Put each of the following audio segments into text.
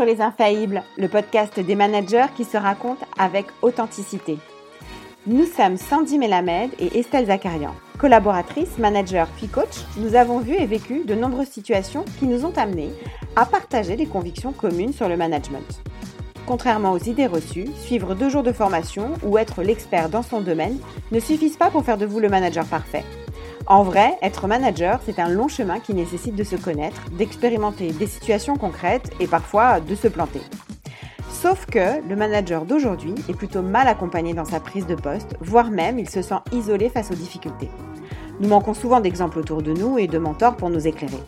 sur Les Infaillibles, le podcast des managers qui se racontent avec authenticité. Nous sommes Sandy Melamed et Estelle Zakarian. Collaboratrices, managers puis coach, nous avons vu et vécu de nombreuses situations qui nous ont amenés à partager des convictions communes sur le management. Contrairement aux idées reçues, suivre deux jours de formation ou être l'expert dans son domaine ne suffisent pas pour faire de vous le manager parfait. En vrai, être manager, c'est un long chemin qui nécessite de se connaître, d'expérimenter des situations concrètes et parfois de se planter. Sauf que le manager d'aujourd'hui est plutôt mal accompagné dans sa prise de poste, voire même il se sent isolé face aux difficultés. Nous manquons souvent d'exemples autour de nous et de mentors pour nous éclairer.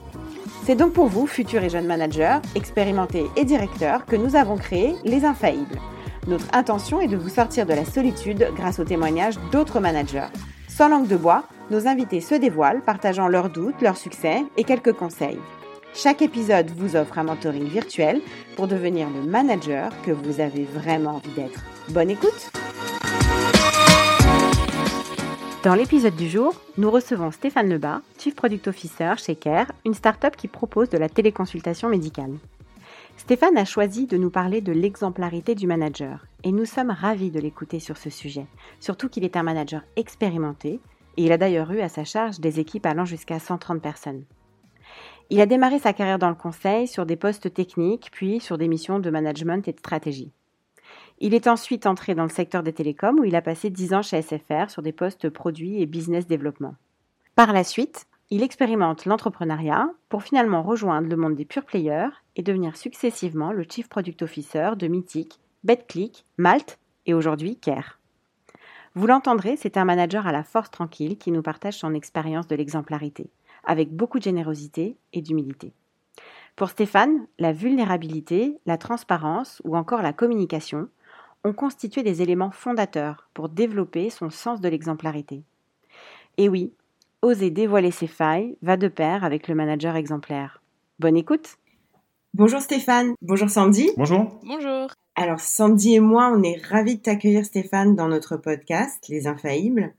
C'est donc pour vous, futurs et jeunes managers, expérimentés et directeurs, que nous avons créé Les Infaillibles. Notre intention est de vous sortir de la solitude grâce aux témoignages d'autres managers. Sans langue de bois, nos invités se dévoilent, partageant leurs doutes, leurs succès et quelques conseils. Chaque épisode vous offre un mentoring virtuel pour devenir le manager que vous avez vraiment envie d'être. Bonne écoute Dans l'épisode du jour, nous recevons Stéphane Lebas, Chief Product Officer chez Care, une start-up qui propose de la téléconsultation médicale. Stéphane a choisi de nous parler de l'exemplarité du manager et nous sommes ravis de l'écouter sur ce sujet, surtout qu'il est un manager expérimenté et il a d'ailleurs eu à sa charge des équipes allant jusqu'à 130 personnes. Il a démarré sa carrière dans le conseil sur des postes techniques puis sur des missions de management et de stratégie. Il est ensuite entré dans le secteur des télécoms où il a passé 10 ans chez SFR sur des postes produits et business développement. Par la suite, il expérimente l'entrepreneuriat pour finalement rejoindre le monde des pure players et devenir successivement le Chief Product Officer de Mythic, BetClick, Malte et aujourd'hui Care. Vous l'entendrez, c'est un manager à la force tranquille qui nous partage son expérience de l'exemplarité, avec beaucoup de générosité et d'humilité. Pour Stéphane, la vulnérabilité, la transparence ou encore la communication ont constitué des éléments fondateurs pour développer son sens de l'exemplarité. Et oui, oser dévoiler ses failles va de pair avec le manager exemplaire. Bonne écoute Bonjour Stéphane, bonjour Sandy. Bonjour. Bonjour. Alors Sandy et moi, on est ravis de t'accueillir Stéphane dans notre podcast Les Infaillibles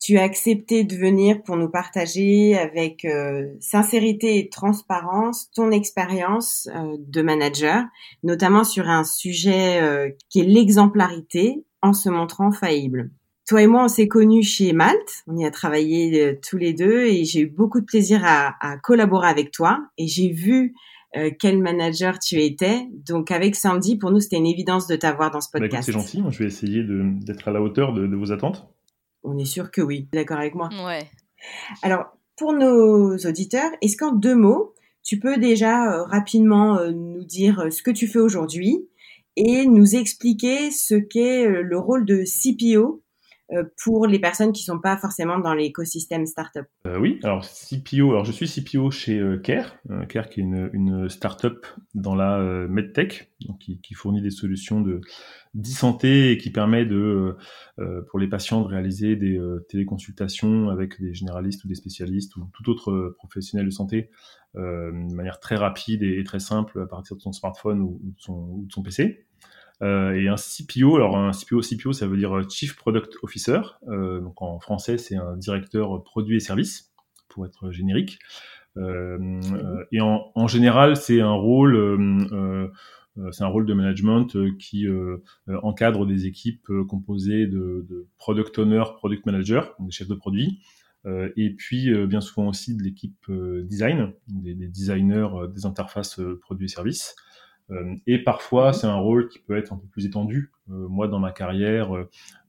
tu as accepté de venir pour nous partager avec euh, sincérité et transparence ton expérience euh, de manager, notamment sur un sujet euh, qui est l'exemplarité en se montrant faillible. Toi et moi, on s'est connus chez Malte, on y a travaillé tous les deux et j'ai eu beaucoup de plaisir à, à collaborer avec toi et j'ai vu quel manager tu étais. Donc avec Sandy, pour nous, c'était une évidence de t'avoir dans ce bah, podcast. c'est gentil, je vais essayer d'être à la hauteur de, de vos attentes. On est sûr que oui. D'accord avec moi? Ouais. Alors, pour nos auditeurs, est-ce qu'en deux mots, tu peux déjà euh, rapidement euh, nous dire euh, ce que tu fais aujourd'hui et nous expliquer ce qu'est le rôle de CPO pour les personnes qui sont pas forcément dans l'écosystème startup. Euh, oui, alors CPO, alors je suis CPO chez Care, Care qui est une, une startup dans la medtech, donc qui, qui, fournit des solutions de d'e-santé et qui permet de, euh, euh, pour les patients de réaliser des euh, téléconsultations avec des généralistes ou des spécialistes ou tout autre professionnel de santé de manière très rapide et, très simple à partir de son smartphone ou de son PC. Euh, et un CPO, alors un CPO, CPO, ça veut dire Chief Product Officer. Euh, donc en français, c'est un directeur produits et services, pour être générique. Euh, et en, général, c'est un rôle euh, c'est un rôle de management euh, qui euh, encadre des équipes composées de, product owner, product manager, des chefs de produit, et puis bien souvent aussi de l'équipe design, des, des, designers des interfaces produits et services. Et parfois, c'est un rôle qui peut être un peu plus étendu. moi, dans ma carrière,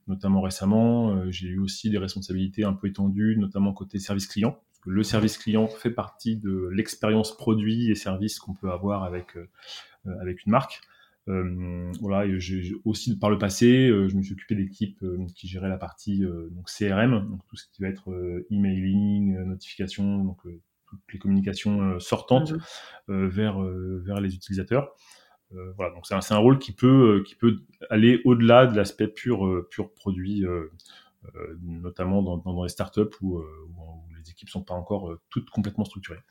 notamment récemment, j'ai eu aussi des responsabilités un peu étendues, notamment côté service client. Parce que le service client fait partie de l'expérience produit et service qu'on peut avoir avec euh, avec une marque. Euh, voilà, et j'ai aussi par le passé, euh, je me suis occupé d'équipes qui géraient la partie donc CRM, donc tout ce qui va être emailing, notification, donc toutes les communications sortantes mhm. vers vers les utilisateurs. Voilà, donc c'est un, un, rôle qui peut qui peut aller au-delà de l'aspect pur pur produit, notamment dans, dans, les startups où, où, les équipes sont pas encore toutes complètement structurées.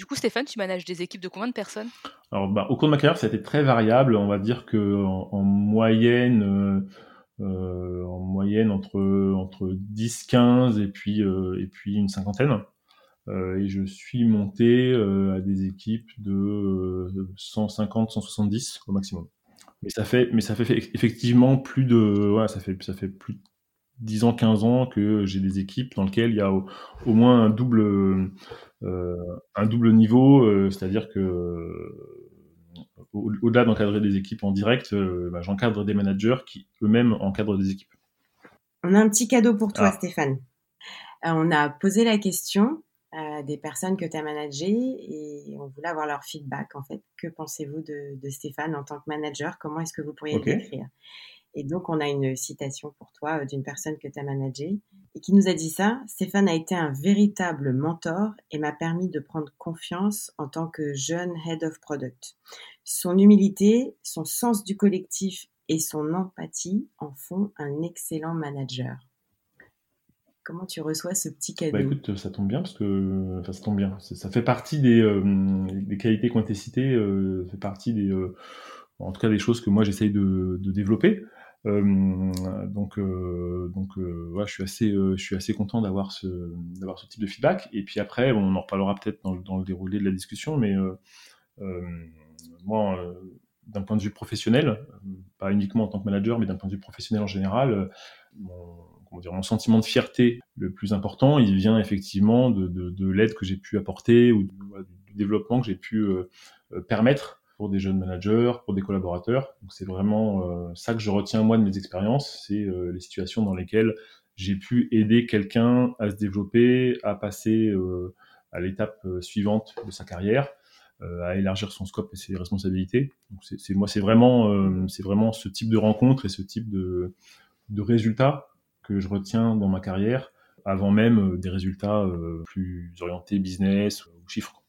Du coup, Stéphane, tu manages des équipes de combien de personnes? Alors, bah, au cours de ma carrière, ça a été très variable. On va dire que en, moyenne, euh, euh, en moyenne entre entre 10, 15 et puis euh, et puis une cinquantaine. Et je suis monté à des équipes de 150, 170 au maximum. Mais ça fait, mais ça fait effectivement plus de, ouais, ça fait, ça fait plus de 10 ans, 15 ans que j'ai des équipes dans lesquelles il y a au, moins un double, un double niveau, c'est-à-dire que au-delà d'encadrer des équipes en direct, bah, j'encadre des managers qui eux-mêmes encadrent des équipes. On a un petit cadeau pour toi, ah. Stéphane. Euh, on a posé la question à des personnes que tu as managées et on voulait avoir leur feedback en fait. Que pensez-vous de, Stéphane en tant que manager? Comment est-ce que vous pourriez le décrire? Et donc on a une citation pour toi euh, d'une personne que tu as managée et qui nous a dit ça. Stéphane a été un véritable mentor et m'a permis de prendre confiance en tant que jeune head of product. Son humilité, son sens du collectif et son empathie en font un excellent manager. Comment tu reçois ce petit cadeau bah écoute, ça tombe bien parce que enfin, ça tombe bien. Ça fait partie des, euh, des qualités qui ont été citées, euh, fait partie des, euh, en tout cas des choses que moi j'essaye de, de, développer. Donc, donc, ouais, je suis assez, je suis assez content d'avoir ce, d'avoir ce type de feedback. Et puis après, on en reparlera peut-être dans, dans, le déroulé de la discussion, mais moi d'un point de vue professionnel, pas uniquement en tant que manager, mais d'un point de vue professionnel en général, mon, sentiment de fierté le plus important, il vient effectivement de, de, de l'aide que j'ai pu apporter ou du, développement que j'ai pu euh, euh, permettre pour des jeunes managers, pour des collaborateurs. Donc c'est vraiment ça que je retiens moi de mes expériences, c'est les situations dans lesquelles j'ai pu aider quelqu'un à se développer, à passer à l'étape suivante de sa carrière euh, à élargir son scope et ses responsabilités. Donc c'est moi, c'est vraiment, euh, c'est vraiment ce type de rencontre et ce type de, de résultats que je retiens dans ma carrière avant même euh, des résultats plus orientés business ou chiffres.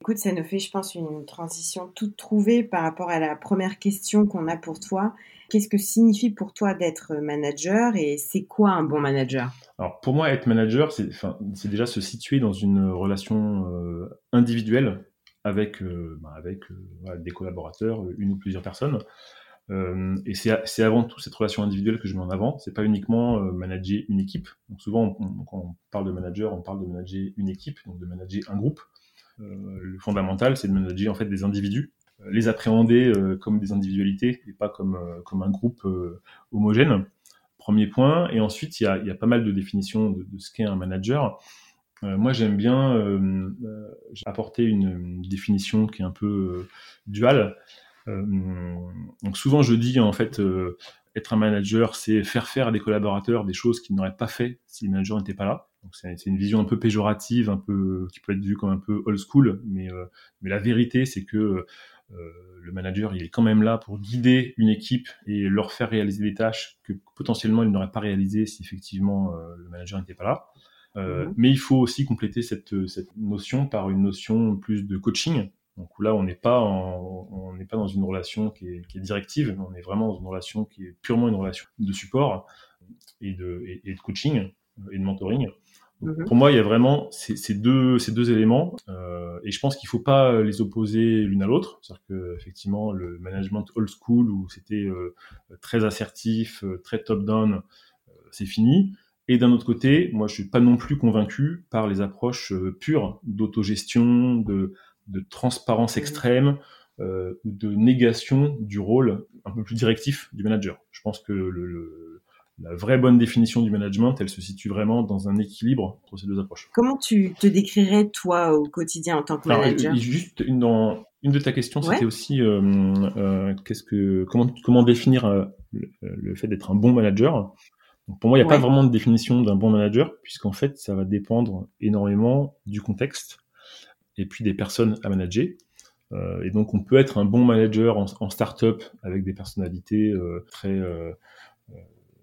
Écoute, ça nous fait, je pense, une transition toute trouvée par rapport à la première question qu'on a pour toi. Qu'est-ce que signifie pour toi d'être manager et c'est quoi un bon manager? Alors pour moi, être manager, c'est déjà se situer dans une relation euh, individuelle avec, euh, bah, avec euh, des collaborateurs, une ou plusieurs personnes. Et c'est avant tout cette relation individuelle que je mets en avant. C'est pas uniquement manager une équipe. Donc souvent, quand on parle de manager, on parle de manager une équipe, donc de manager un groupe. le fondamental, c'est de manager en fait des individus les appréhender euh, comme des individualités et pas comme, euh, comme un groupe euh, homogène. Premier point. Et ensuite, il y a, il y a pas mal de définitions de, ce qu'est un manager. moi, j'aime bien apporter une, définition qui est un peu duale. Donc souvent, je dis en fait, être un manager, c'est faire faire à des collaborateurs des choses qu'ils n'auraient pas fait si le manager n'était pas là. c'est une vision un peu péjorative, un peu qui peut être vue comme un peu old school, mais mais la vérité c'est que euh, le manager, il est quand même là pour guider une équipe et leur faire réaliser des tâches que potentiellement il n'aurait pas réalisées si effectivement euh, le manager n'était pas là. Euh, mhm. Mais il faut aussi compléter cette, cette notion par une notion plus de coaching. Donc là, on n'est pas on n'est pas dans une relation qui est, qui est, directive, on est vraiment dans une relation qui est purement une relation de support et de, et de coaching et de mentoring. Mhm. Pour moi, il y a vraiment ces, deux, ces deux éléments, euh, et je pense qu'il ne faut pas les opposer l'une à l'autre. C'est-à-dire que effectivement, le management old school où c'était euh, très assertif, euh, très top-down, euh, c'est fini. Et d'un autre côté, moi, je suis pas non plus convaincu par les approches pures d'autogestion, de, de transparence mhm. extrême ou de négation du rôle un peu plus directif du manager. Je pense que le, le la vraie bonne définition du management, elle se situe vraiment dans un équilibre entre ces deux approches. Comment tu te décrirais toi au quotidien en tant que manager? Juste une, dans une de ta questions, c'était aussi euh, euh, qu'est-ce que comment comment définir euh, le, fait d'être un bon manager? pour moi, il n'y a pas vraiment de définition d'un bon manager puisqu'en fait, ça va dépendre énormément du contexte et puis des personnes à manager. et donc, on peut être un bon manager en, en start-up avec des personnalités très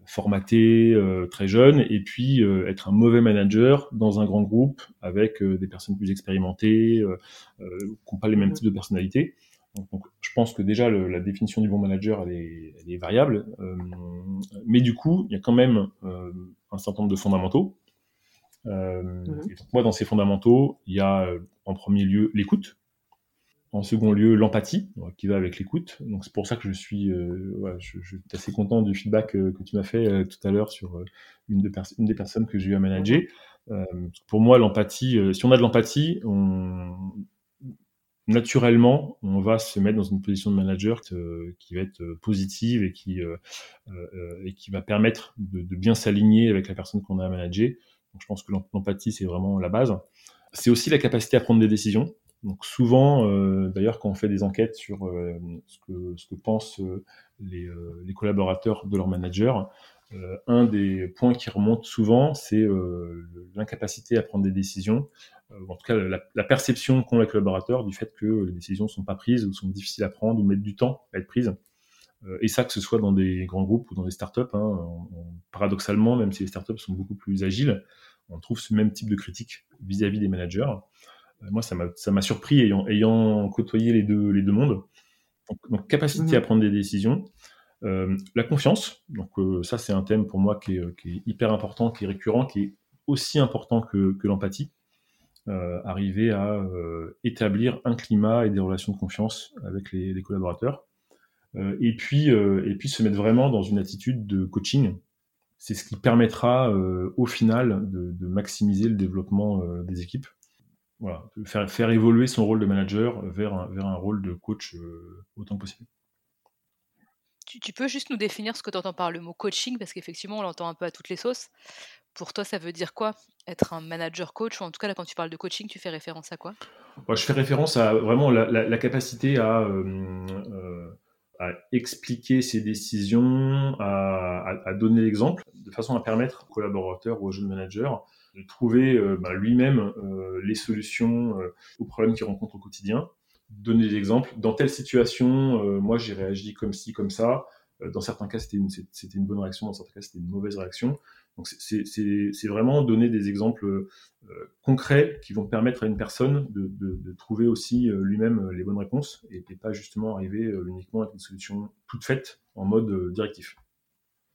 formaté euh, très jeune et puis euh, être un mauvais manager dans un grand groupe avec euh, des personnes plus expérimentées qui n'ont pas les mêmes types de personnalités. Donc, je pense que déjà le, la définition du bon manager elle est, elle est variable, mais du coup il y a quand même un certain nombre de fondamentaux. Mhm. moi dans ces fondamentaux il y a en premier lieu l'écoute. En second lieu, l'empathie, qui va avec l'écoute. Donc c'est pour ça que je suis, euh, je, je, suis assez content du feedback euh, que tu m'as fait euh, tout à l'heure sur euh, une, de une, des personnes que j'ai eu à manager. pour moi, l'empathie, si on a de l'empathie, on, naturellement, on va se mettre dans une position de manager qui va être positive et qui, et qui va permettre de, de bien s'aligner avec la personne qu'on a à manager. Je pense que l'empathie, c'est vraiment la base. C'est aussi la capacité à prendre des décisions. Donc souvent, euh, d'ailleurs, quand on fait des enquêtes sur euh, ce, que, pensent euh, les, collaborateurs de leur manager, un des points qui remonte souvent, c'est l'incapacité à prendre des décisions, en tout cas la, la perception qu'ont les collaborateurs du fait que les décisions ne sont pas prises ou sont difficiles à prendre ou mettent du temps à être prises. Et ça, que ce soit dans des grands groupes ou dans des startups, hein, on, paradoxalement, même si les startups sont beaucoup plus agiles, on trouve ce même type de critique vis-à-vis -vis des managers. Euh, moi, ça m'a surpris ayant, ayant côtoyé les deux, les deux mondes. Donc, capacité à mmh. prendre des décisions. Euh, la confiance, donc euh, ça c'est un thème pour moi qui est, qui est, hyper important, qui est récurrent, qui est aussi important que, que l'empathie. Euh, arriver à euh, établir un climat et des relations de confiance avec les, les collaborateurs. Euh, et puis et puis se mettre vraiment dans une attitude de coaching. C'est ce qui permettra au final de, de, maximiser le développement des équipes voilà, faire, faire évoluer son rôle de manager vers un, vers un rôle de coach euh, autant que possible. Tu, tu, peux juste nous définir ce que tu entends par le mot coaching, parce qu'effectivement, on l'entend un peu à toutes les sauces. Pour toi, ça veut dire quoi Être un manager coach? Ou en tout cas, là, quand tu parles de coaching, tu fais référence à quoi? Je fais référence à vraiment la, la, la capacité à, euh, euh, à, expliquer ses décisions, à, à, à donner l'exemple, de façon à permettre aux collaborateurs ou aux jeunes managers de trouver euh, bah, lui-même euh, les solutions euh, aux problèmes qu'il rencontre au quotidien. Donner des exemples. Dans telle situation, moi j'ai réagi comme ci, comme ça. Dans certains cas, c'était une, une, bonne réaction, dans certains cas, c'était une mauvaise réaction. Donc, c'est vraiment donner des exemples euh, concrets qui vont permettre à une personne de, de, de trouver aussi euh, lui-même les bonnes réponses et, et, pas justement arriver euh, uniquement avec une solution toute faite en mode directif.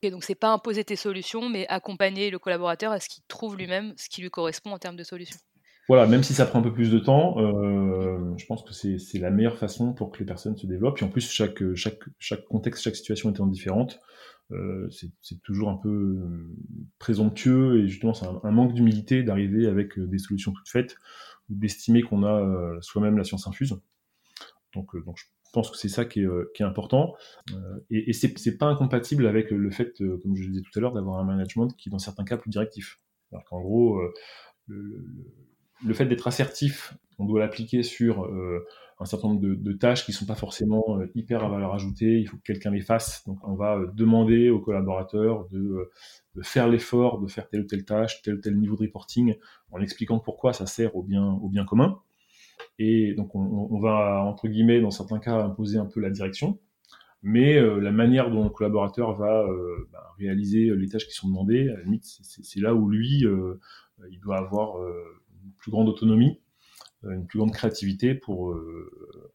Okay, donc c'est pas imposer tes solutions, mais accompagner le collaborateur à ce qu'il trouve lui-même ce qui lui correspond en termes de solutions. Voilà, même si ça prend un peu plus de temps, euh, je pense que c'est la meilleure façon pour que les personnes se développent. Et en plus, chaque, chaque, chaque contexte, chaque situation étant différente, euh, c'est toujours un peu euh, présomptueux et justement c'est un, manque d'humilité d'arriver avec euh, des solutions toutes faites ou d'estimer qu'on a euh, soi-même la science infuse. Donc, je pense que c'est ça qui est, euh, est important. Euh, et, et c'est pas incompatible avec le fait, euh, comme je le disais tout à l'heure, d'avoir un management qui, dans certains cas, plus directif. Alors qu'en gros, le, fait d'être assertif, on doit l'appliquer sur un certain nombre de, tâches qui sont pas forcément hyper à valeur ajoutée. Il faut que quelqu'un les fasse. Donc, on va demander aux collaborateurs de, de faire l'effort de faire telle ou telle tâche, tel ou tel niveau de reporting, en expliquant pourquoi ça sert au bien, au bien commun. Et donc, on, va, entre guillemets, dans certains cas, imposer un peu la direction. Mais euh, la manière dont le collaborateur va euh, bah, réaliser les tâches qui sont demandées, à la limite, c'est là où lui, euh, il doit avoir euh, une plus grande autonomie, euh, une plus grande créativité pour euh,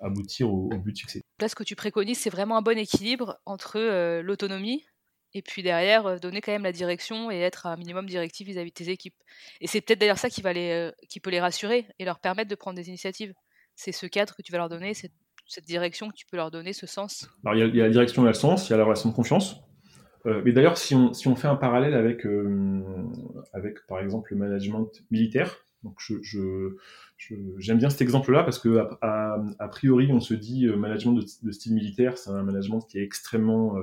aboutir au, au, but de succès. Là, ce que tu préconises, c'est vraiment un bon équilibre entre l'autonomie, et puis derrière donner quand même la direction et être un minimum directif vis-à-vis -vis de tes équipes. Et c'est peut-être d'ailleurs ça qui, va les, qui peut les rassurer et leur permettre de prendre des initiatives. C'est ce cadre que tu vas leur donner, cette, cette direction que tu peux leur donner, ce sens. Alors il y, a, il y a la direction et le sens, il y a la relation de confiance. Euh, mais d'ailleurs, si on, si on fait un parallèle avec, euh, avec par exemple le management militaire, donc je, je, j'aime bien cet exemple-là parce que a, a, a, priori on se dit euh, management de, de style militaire, c'est un management qui est extrêmement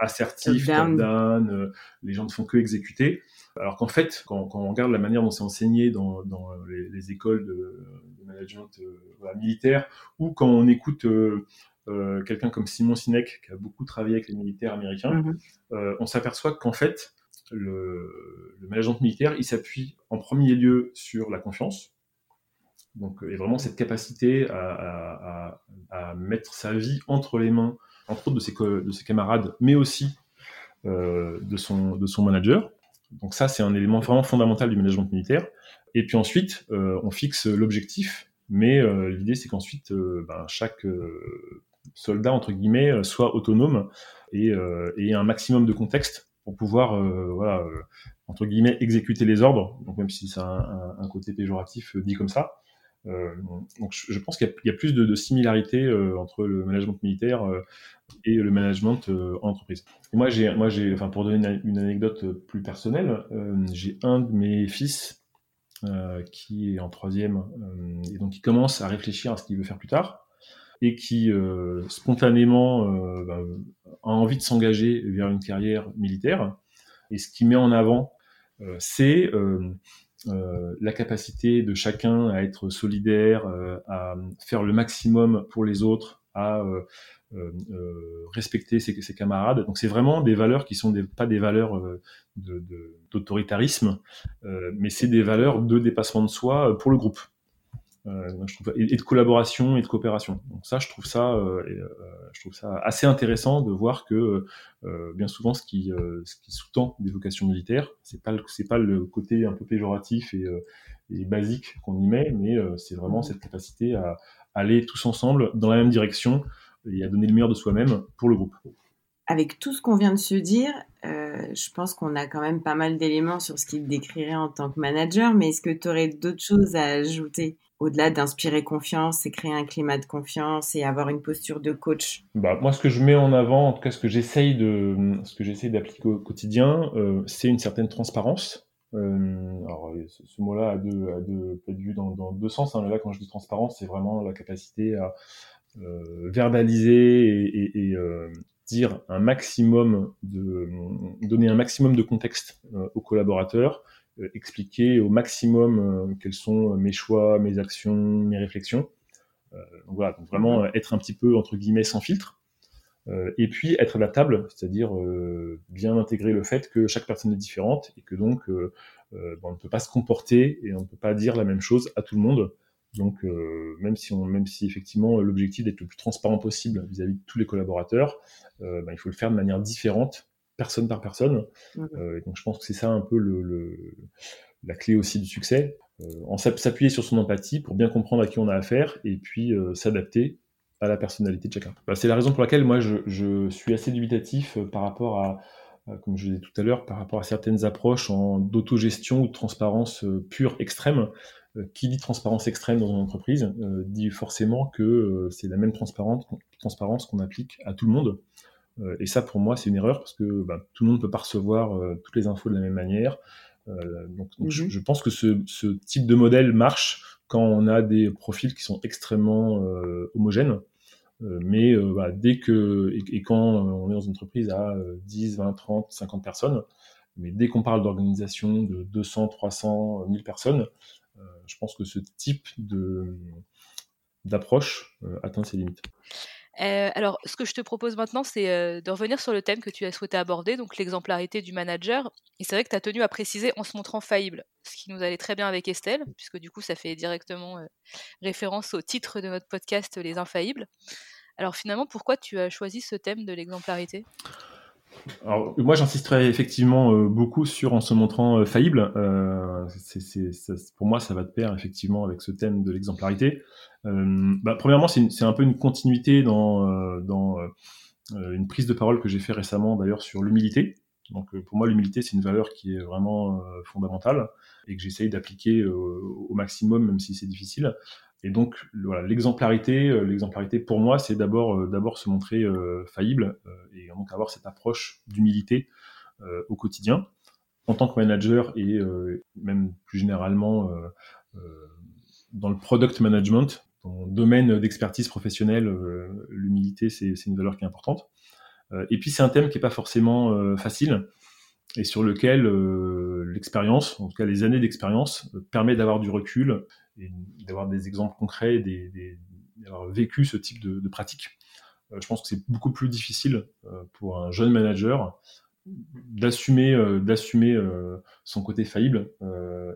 assertif, top down, euh, les gens ne font que exécuter. Alors qu'en fait, quand, quand, on regarde la manière dont c'est enseigné dans, dans les, les, écoles de, de management euh, voilà, militaire, ou quand on écoute euh, euh quelqu'un comme Simon Sinek, qui a beaucoup travaillé avec les militaires américains, mm -hmm. on s'aperçoit qu'en fait, le, le, management militaire, il s'appuie en premier lieu sur la confiance. Donc, et vraiment cette capacité à, à, à, mettre sa vie entre les mains entre autres de ses, de ses camarades, mais aussi euh, de, son, de son manager. Donc ça, c'est un élément vraiment fondamental du management militaire. Et puis ensuite, euh, on fixe l'objectif, mais euh, l'idée, c'est qu'ensuite, euh, ben, chaque euh, soldat, entre guillemets, soit autonome et, et un maximum de contexte pour pouvoir, voilà, entre guillemets, exécuter les ordres. Donc même si c'est un, un, côté péjoratif dit comme ça, donc je, pense qu'il y, a plus de, similarités entre le management militaire et le management en entreprise. moi, moi, enfin, pour donner une, anecdote plus personnelle, j'ai un de mes fils qui est en troisième et donc il commence à réfléchir à ce qu'il veut faire plus tard et qui euh, spontanément euh, bah, a envie de s'engager vers une carrière militaire. Et ce qui met en avant, euh, c'est la capacité de chacun à être solidaire, à faire le maximum pour les autres, à respecter ses, camarades. Donc c'est vraiment des valeurs qui sont pas des valeurs d'autoritarisme, mais c'est des valeurs de dépassement de soi pour le groupe. Euh, et, de collaboration et de coopération. Donc ça, je trouve ça, euh, euh, je trouve ça assez intéressant de voir que bien souvent, ce qui, sous-tend des vocations militaires, c'est pas pas le côté un peu péjoratif et basique qu'on y met, mais c'est vraiment cette capacité à aller tous ensemble dans la même direction et à donner le meilleur de soi-même pour le groupe. Avec tout ce qu'on vient de se dire, je pense qu'on a quand même pas mal d'éléments sur ce qu'il décrirait en tant que manager, mais est-ce que tu aurais d'autres choses à ajouter? Au-delà d'inspirer confiance et créer un climat de confiance et avoir une posture de coach bah, Moi, ce que je mets en avant, en tout cas ce que j'essaye d'appliquer au quotidien, euh, c'est une certaine transparence. Euh, alors, ce, mot-là a deux, a deux, peut être dans, dans deux sens. Hein. Là, quand je dis transparence, c'est vraiment la capacité à euh, verbaliser et, et, euh, dire un maximum de, donner un maximum de contexte euh, aux collaborateurs euh, expliquer au maximum euh, quels sont mes choix, mes actions, mes réflexions. Euh, donc voilà, donc vraiment être un petit peu entre guillemets sans filtre. et puis être à la table, c'est-à-dire bien intégrer le fait que chaque personne est différente et que donc bon, on ne peut pas se comporter et on ne peut pas dire la même chose à tout le monde. Donc, euh, même si on, même si effectivement l'objectif d'être le plus transparent possible vis-à-vis de tous les collaborateurs, euh, ben, il faut le faire de manière différente personne par personne. Euh, donc je pense que c'est ça un peu le, la clé aussi du succès. Euh, en s'appuyer sur son empathie pour bien comprendre à qui on a affaire et puis euh, s'adapter à la personnalité de chacun. Bah, c'est la raison pour laquelle moi je, je suis assez dubitatif par rapport à, comme je disais tout à l'heure, par rapport à certaines approches en d'autogestion ou de transparence pure extrême. qui dit transparence extrême dans une entreprise dit forcément que c'est la même transparence, transparence qu'on applique à tout le monde. Euh, et ça, pour moi, c'est une erreur parce que bah, tout le monde ne peut pas recevoir euh, toutes les infos de la même manière. Euh, donc, je, mhm. je, pense que ce, ce, type de modèle marche quand on a des profils qui sont extrêmement homogènes. mais bah, dès que et, quand on est dans une entreprise à 10, 20, 30, 50 personnes, mais dès qu'on parle d'organisation de 200, 300, 1000 personnes, je pense que ce type d'approche atteint ses limites. Euh, alors, ce que je te propose maintenant, c'est euh, de revenir sur le thème que tu as souhaité aborder, donc l'exemplarité du manager. Et c'est vrai que tu as tenu à préciser en se montrant faillible, ce qui nous allait très bien avec Estelle, puisque du coup, ça fait directement euh, référence au titre de notre podcast Les Infaillibles. Alors finalement, pourquoi tu as choisi ce thème de l'exemplarité? Alors, moi, j'insisterai effectivement euh, beaucoup sur en se montrant euh, faillible. Euh, c'est, pour moi, ça va de pair effectivement avec ce thème de l'exemplarité. Bah, premièrement, c'est, un peu une continuité dans, dans une prise de parole que j'ai fait récemment d'ailleurs sur l'humilité. Donc, pour moi, l'humilité, c'est une valeur qui est vraiment fondamentale et que j'essaye d'appliquer au maximum, même si c'est difficile. Et donc, voilà, l'exemplarité, euh, l'exemplarité pour moi, c'est d'abord, euh, d'abord se montrer euh, faillible et donc avoir cette approche d'humilité au quotidien en tant que manager et même plus généralement dans le product management, dans mon domaine d'expertise professionnelle, l'humilité, c'est une valeur qui est importante. et puis, c'est un thème qui n'est pas forcément facile et sur lequel l'expérience, en tout cas les années d'expérience, permet d'avoir du recul d'avoir des exemples concrets, d'avoir vécu ce type de, de pratique. Euh, je pense que c'est beaucoup plus difficile euh, pour un jeune manager d'assumer euh, d'assumer son côté faillible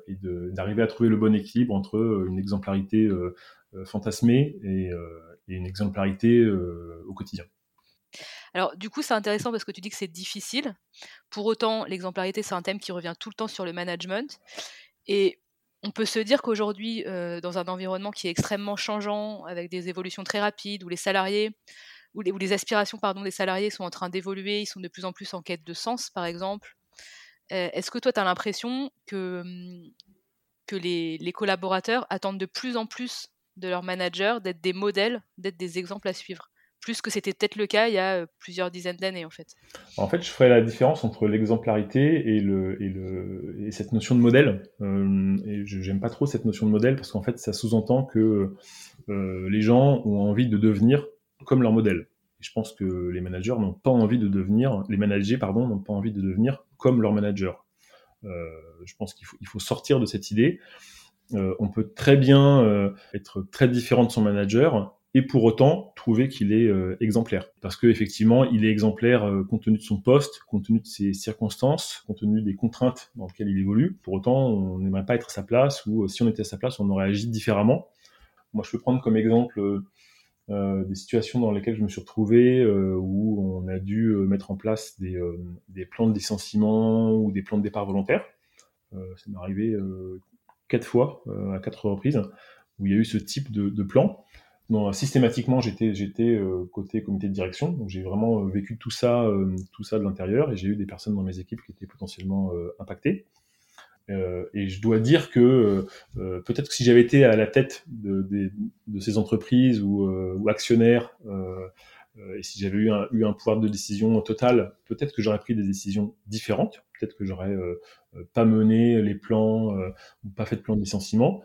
et d'arriver à trouver le bon équilibre entre une exemplarité fantasmée et, et, une exemplarité au quotidien. Alors du coup c'est intéressant parce que tu dis que c'est difficile. Pour autant l'exemplarité c'est un thème qui revient tout le temps sur le management et on peut se dire qu'aujourd'hui, euh, dans un environnement qui est extrêmement changeant, avec des évolutions très rapides, où les salariés, où les, aspirations des salariés sont en train d'évoluer, ils sont de plus en plus en quête de sens, par exemple. Euh, est-ce que toi, tu as l'impression que, hum, les collaborateurs attendent de plus en plus de leurs managers d'être des modèles, d'être des exemples à suivre? Plus que c'était peut-être le cas il y a plusieurs dizaines d'années en fait. En fait, je ferais la différence entre l'exemplarité et, cette notion de modèle. Euh, et j'aime pas trop cette notion de modèle parce qu'en fait, ça sous-entend que euh, les gens ont envie de devenir comme leur modèle. Et je pense que les managers n'ont pas envie de devenir, les managers pardon, n'ont pas envie de devenir comme leur manager. Euh, je pense qu'il faut, sortir de cette idée. Euh, on peut très bien euh, être très différent de son manager et pour autant trouver qu'il est euh, exemplaire. Parce qu'effectivement, il est exemplaire euh, compte tenu de son poste, compte tenu de ses circonstances, compte tenu des contraintes dans lesquelles il évolue. Pour autant, on n'aimerait pas être à sa place, ou euh, si on était à sa place, on aurait agi différemment. Moi, je peux prendre comme exemple des situations dans lesquelles je me suis retrouvé où on a dû mettre en place des, des, plans de licenciement ou des plans de départ volontaire. ça m'est arrivé quatre fois, à quatre reprises, où il y a eu ce type de, de plan systématiquement, j'étais euh, côté comité de direction, donc j'ai vraiment euh, vécu tout ça euh, tout ça de l'intérieur et j'ai eu des personnes dans mes équipes qui étaient potentiellement impactées. et je dois dire que peut-être que si j'avais été à la tête de, ces entreprises ou, ou actionnaire et si j'avais eu un, pouvoir de décision total, peut-être que j'aurais pris des décisions différentes. Peut-être que j'aurais pas mené les plans ou pas fait de plan de licenciement.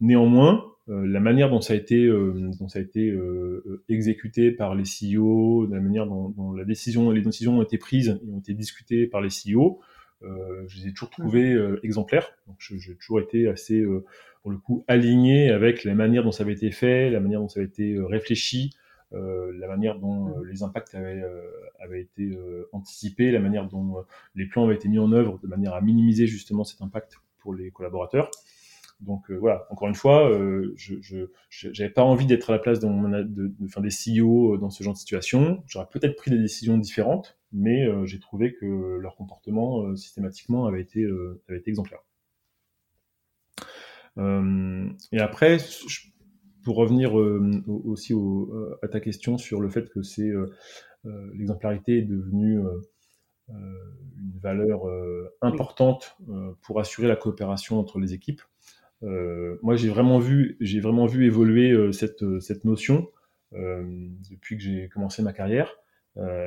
néanmoins, euh, la manière dont ça a été, euh, dont ça a été euh, exécuté par les CEO, la manière dont, dont, la décision, les décisions ont été prises et ont été discutées par les CEO, je les ai toujours trouvés exemplaires. Donc, j'ai toujours été assez, pour le coup, aligné avec la manière dont ça avait été fait, la manière dont ça avait été réfléchi, euh, la manière dont les impacts avaient, euh, avaient été anticipés, la manière dont les plans avaient été mis en œuvre de manière à minimiser justement cet impact pour les collaborateurs. Donc euh, voilà, encore une fois, euh, je n'avais pas envie d'être à la place de, de, de, des CEO euh, dans ce genre de situation. J'aurais peut-être pris des décisions différentes, mais j'ai trouvé que leur comportement systématiquement avait été, avait été exemplaire. et après, pour revenir aussi à ta question sur le fait que c'est l'exemplarité est devenue une valeur importante pour assurer la coopération entre les équipes. Euh, moi, j'ai vraiment vu, j'ai vraiment vu évoluer euh, cette, euh, cette notion depuis que j'ai commencé ma carrière,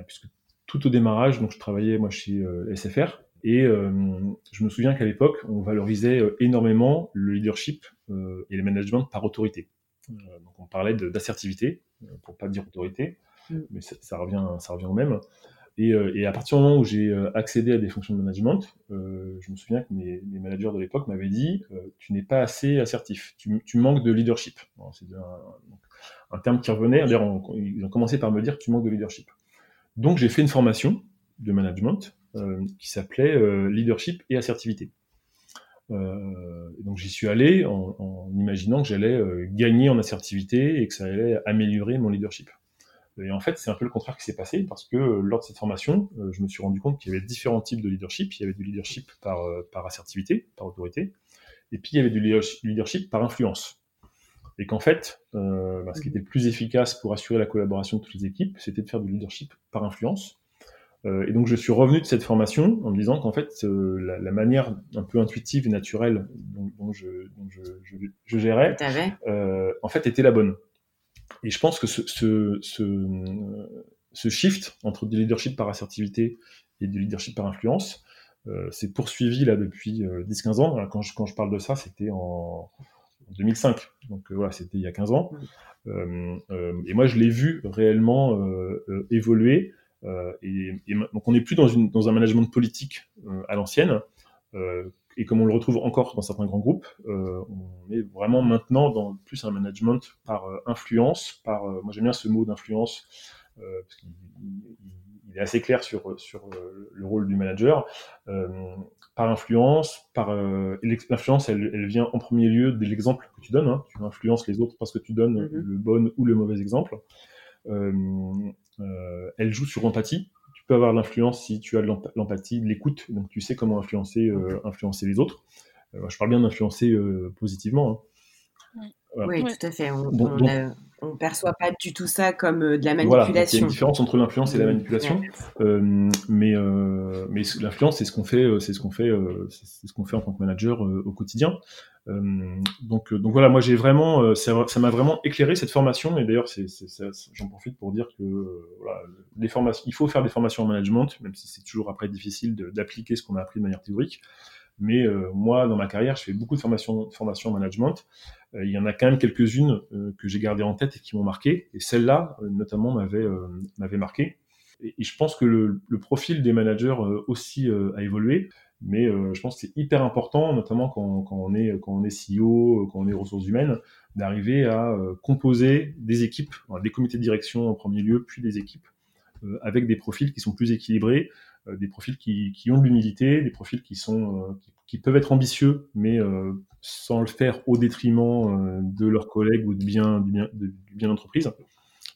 puisque tout au démarrage, donc je travaillais moi chez SFR, et je me souviens qu'à l'époque, on valorisait énormément le leadership et le management par autorité. donc on parlait d'assertivité, pour pas dire autorité, mm. mais ça, ça, revient, ça revient au même. Euh, et, à partir du moment où j'ai euh, accédé à des fonctions de management, euh, je me souviens que mes, managers de l'époque m'avaient dit Tu n'es pas assez assertif, tu, manques de leadership. C'est un, terme qui revenait. Ils ont commencé par me dire Tu manques de leadership. Donc, j'ai fait une formation de management qui s'appelait Leadership et assertivité. donc, j'y suis allé en, en imaginant que j'allais gagner en assertivité et que ça allait améliorer mon leadership. Et en fait, c'est un peu le contraire qui s'est passé parce que euh, lors de cette formation, euh, je me suis rendu compte qu'il y avait différents types de leadership. Il y avait du leadership par, euh, par assertivité, par autorité, et puis il y avait du leadership par influence. Et qu'en fait, euh, bah, ce qui était le plus efficace pour assurer la collaboration de toutes les équipes, c'était de faire du leadership par influence. Euh, et donc je suis revenu de cette formation en me disant qu'en fait, euh, la, la, manière un peu intuitive et naturelle dont, dont, je, dont je, je, je, gérais, en fait, était la bonne. Et je pense que ce, ce, ce, ce, shift entre du leadership par assertivité et du leadership par influence euh, s'est poursuivi là depuis 10-15 euh, ans. quand, je, quand je parle de ça, c'était en, 2005. Donc euh, voilà, c'était il y a 15 ans. Et moi, je l'ai vu réellement évoluer. Et, et, donc, on n'est plus dans, une, dans un management politique à l'ancienne et comme on le retrouve encore dans certains grands groupes, euh, on est vraiment maintenant dans plus un management par euh, influence, par, euh, moi j'aime bien ce mot d'influence, parce qu'il est assez clair sur, sur le rôle du manager, par influence, par l'influence, elle, elle, vient en premier lieu de l'exemple que tu donnes, hein. tu influences les autres parce que tu donnes mm-hmm. le bon ou le mauvais exemple. elle joue sur l'empathie, tu peux avoir l'influence si tu as l'empathie, l'écoute, donc tu sais comment influencer, euh, influencer les autres. Euh, je parle bien d'influencer euh, positivement. Hein. Oui, tout à fait. On, on perçoit pas du tout ça comme de la manipulation. Voilà, il y a une différence entre l'influence et la manipulation, mais mais l'influence c'est ce qu'on fait, c'est ce qu'on fait, c'est ce qu'on fait en tant que manager au quotidien. Euh, donc, euh, donc voilà, moi j'ai vraiment, euh, ça m'a vraiment éclairé cette formation. Et d'ailleurs, j'en profite pour dire que voilà, les formations, il faut faire des formations en management, même si c'est toujours après difficile d'appliquer ce qu'on a appris de manière théorique. Mais moi, dans ma carrière, je fais beaucoup de formations, en management. il y en a quand même quelques-unes que j'ai gardées en tête et qui m'ont marqué. Et celle-là, notamment, m'avait marqué. Et, je pense que le, profil des managers aussi a évolué. Mais euh, je pense que c'est hyper important, notamment quand, on est, quand on est CEO, quand on est ressources humaines, d'arriver à euh, composer des équipes, des comités de direction en premier lieu, puis des équipes, euh, avec des profils qui sont plus équilibrés, des profils qui, qui ont de l'humilité, des profils qui, sont, qui, peuvent être ambitieux, mais sans le faire au détriment de leurs collègues ou du bien, du bien, du bien d'entreprise.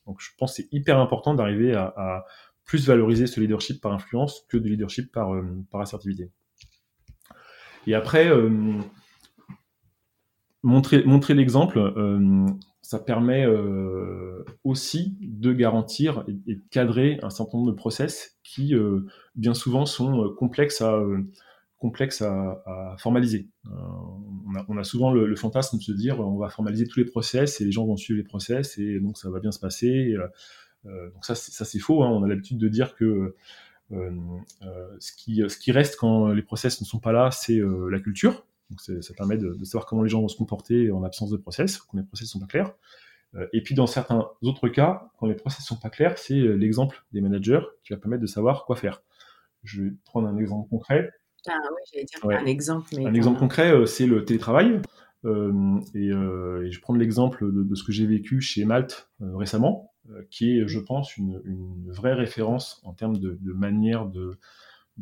Donc je pense que c'est hyper important d'arriver à, plus valoriser ce leadership par influence que de leadership par, par assertivité. Et après, euh, montrer, montrer l'exemple, euh, ça permet euh, aussi de garantir et, de cadrer un certain nombre de process qui, bien souvent, sont complexes à, complexes à, formaliser. On a, souvent le, fantasme de se dire on va formaliser tous les process et les gens vont suivre les process et donc ça va bien se passer. donc ça, c'est faux. Hein. On a l'habitude de dire que euh, euh, ce, qui, reste quand les process ne sont pas là, c'est euh, la culture. Donc ça permet de, savoir comment les gens vont se comporter en absence de process, quand les process sont pas clairs. Et puis dans certains autres cas, quand les process sont pas clairs, c'est l'exemple des managers qui va permettre de savoir quoi faire. Je vais prendre un exemple concret. Ah oui, j'allais dire un exemple. un exemple concret, c'est le télétravail. et, je vais prendre l'exemple de, de, ce que j'ai vécu chez Malte récemment. Euh, qui est, je pense, une, vraie référence en termes de, manière de,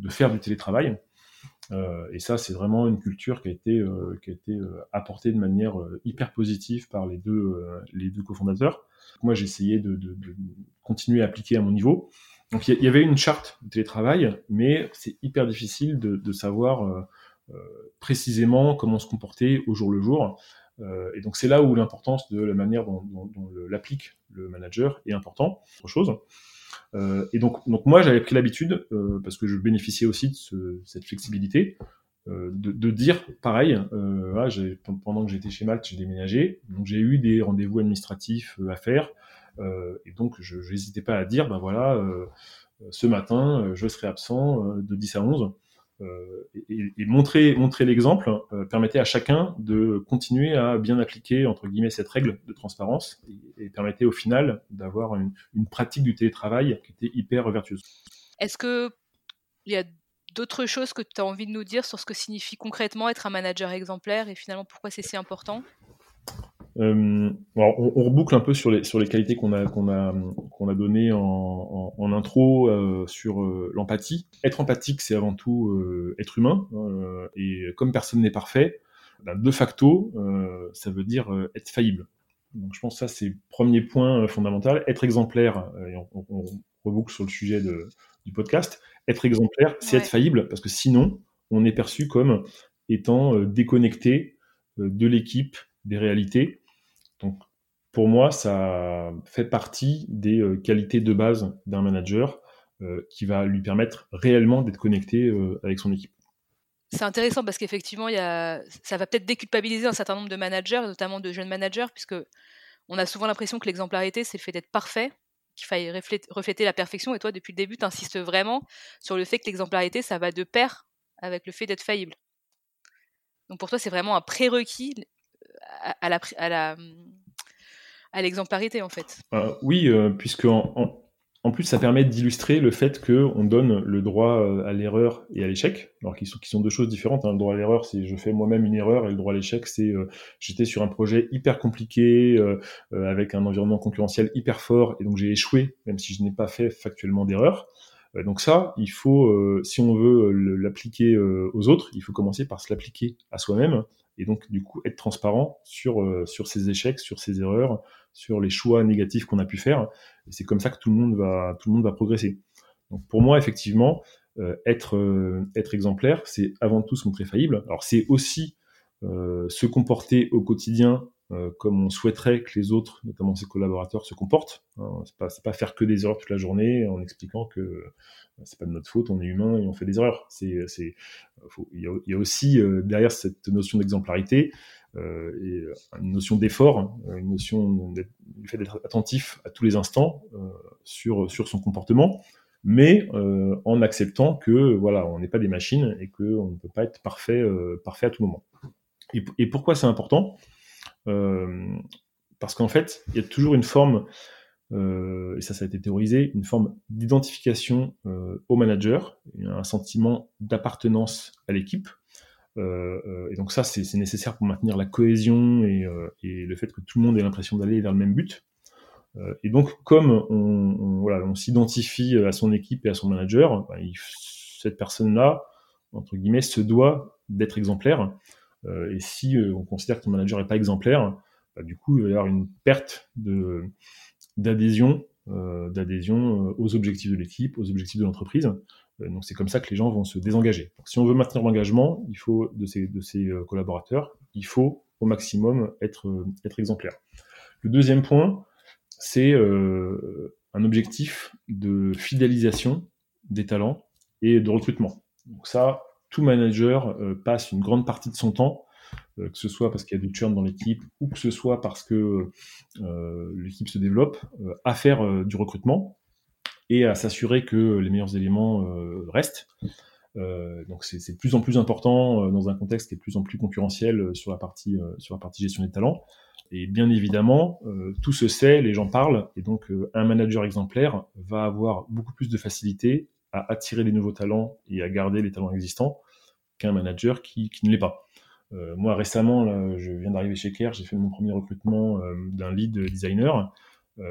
faire du télétravail. Euh, et ça, c'est vraiment une culture qui a été, euh, qui a été apportée de manière hyper positive par les deux, les deux cofondateurs. Moi, j'ai essayé de, continuer à appliquer à mon niveau. Donc, il y, avait une charte de télétravail, mais c'est hyper difficile de, savoir précisément comment se comporter au jour le jour. Euh, et donc c'est là où l'importance de la manière dont, l'applique le manager est important. Autre chose. Euh, et donc, moi j'avais pris l'habitude, euh, parce que je bénéficiais aussi de cette flexibilité, de, dire pareil. pendant que j'étais chez Malte, j'ai déménagé, donc j'ai eu des rendez-vous administratifs à faire, et donc je n'hésitais pas à dire, ben voilà, ce matin je serai absent de 10 à 11. Euh, et, montrer, montrer l'exemple euh, permettait à chacun de continuer à bien appliquer entre guillemets cette règle de transparence et, permettait au final d'avoir une, pratique du télétravail qui était hyper vertueuse. Est-ce que il y a d'autres choses que tu as envie de nous dire sur ce que signifie concrètement être un manager exemplaire et finalement pourquoi c'est si important? Euh, on, reboucle un peu sur les, sur les qualités qu'on a, qu'on a, qu'on a données en, en, intro euh, sur euh, l'empathie. Être empathique, c'est avant tout être humain. Et comme personne n'est parfait, ben, de facto, ça veut dire être faillible. Donc je pense que ça, c'est le premier point fondamental. Être exemplaire, et on, on, reboucle sur le sujet de, du podcast, être exemplaire, c'est être faillible, parce que sinon, on est perçu comme étant déconnecté de l'équipe, des réalités. Donc, pour moi, ça fait partie des euh, qualités de base d'un manager euh, qui va lui permettre réellement d'être connecté euh, avec son équipe. C'est intéressant parce qu'effectivement, ça va peut-être déculpabiliser un certain nombre de managers, notamment de jeunes managers, puisque on a souvent l'impression que l'exemplarité, c'est le fait d'être parfait, qu'il faille refléter, la perfection. Et toi, depuis le début, tu insistes vraiment sur le fait que l'exemplarité, ça va de pair avec le fait d'être faillible. Donc pour toi, c'est vraiment un prérequis à, la, à la à l'exemplarité en fait. Euh, oui, euh, puisque en, plus ça permet d'illustrer le fait qu'on donne le droit euh, à l'erreur et à l'échec, alors qu'ils sont, qui sont deux choses différentes. Hein. Le droit à l'erreur, c'est je fais moi-même une erreur, et le droit à l'échec, c'est j'étais sur un projet hyper compliqué, avec un environnement concurrentiel hyper fort, et donc j'ai échoué, même si je n'ai pas fait factuellement d'erreur. Donc ça, il faut, si on veut l'appliquer aux autres, il faut commencer par se l'appliquer à soi-même et donc du coup être transparent sur euh, sur ses échecs, sur ses erreurs, sur les choix négatifs qu'on a pu faire. Et c'est comme ça que tout le monde va tout le monde va progresser. Donc pour moi effectivement euh, être euh, être exemplaire, c'est avant tout se montrer faillible. Alors c'est aussi se comporter au quotidien comme on souhaiterait que les autres, notamment ses collaborateurs, se comportent. Hein, c'est pas, faire que des erreurs toute la journée en expliquant que c'est pas de notre faute, on est humain et on fait des erreurs. C'est, c'est, il y, a aussi derrière cette notion d'exemplarité euh, une notion d'effort, hein, une notion du fait d'être attentif à tous les instants sur sur son comportement mais euh, en acceptant que voilà, on n'est pas des machines et qu'on ne peut pas être parfait, euh, parfait à tout moment. Et, pourquoi c'est important? euh, Parce qu'en fait, il y a toujours une forme, et ça, ça a été théorisé, une forme d'identification au manager, un sentiment d'appartenance à l'équipe. et donc ça, c'est nécessaire pour maintenir la cohésion et, le fait que tout le monde ait l'impression d'aller vers le même but. Euh, et donc, comme on, s'identifie à son équipe et à son manager, bah, cette personne-là, entre guillemets, se doit d'être exemplaire. Euh, et si euh, on considère que ton manager n'est pas exemplaire, bah, du coup, il va y avoir une perte d'adhésion, d'adhésion aux objectifs de l'équipe, aux objectifs de l'entreprise. donc, c'est comme ça que les gens vont se désengager. si on veut maintenir l'engagement, de ses collaborateurs, il faut au maximum être exemplaire. Le deuxième point, c'est euh, un objectif de fidélisation des talents et de recrutement. Donc ça, tout manager euh, passe une grande partie de son temps, euh, que ce soit parce qu'il y a du churn dans l'équipe ou que ce soit parce que l'équipe se développe, à faire du recrutement et à s'assurer que les meilleurs éléments restent. donc c'est de plus en plus important dans un contexte qui est de plus en plus concurrentiel sur la partie sur la partie gestion des talents. Et bien évidemment, euh, tout se sait, les gens parlent, et donc euh, un manager exemplaire va avoir beaucoup plus de facilité à attirer des nouveaux talents et à garder les talents existants qu'un manager qui, qui ne l'est pas. Euh, moi, récemment, je viens d'arriver chez Care, j'ai fait mon premier recrutement d'un lead designer.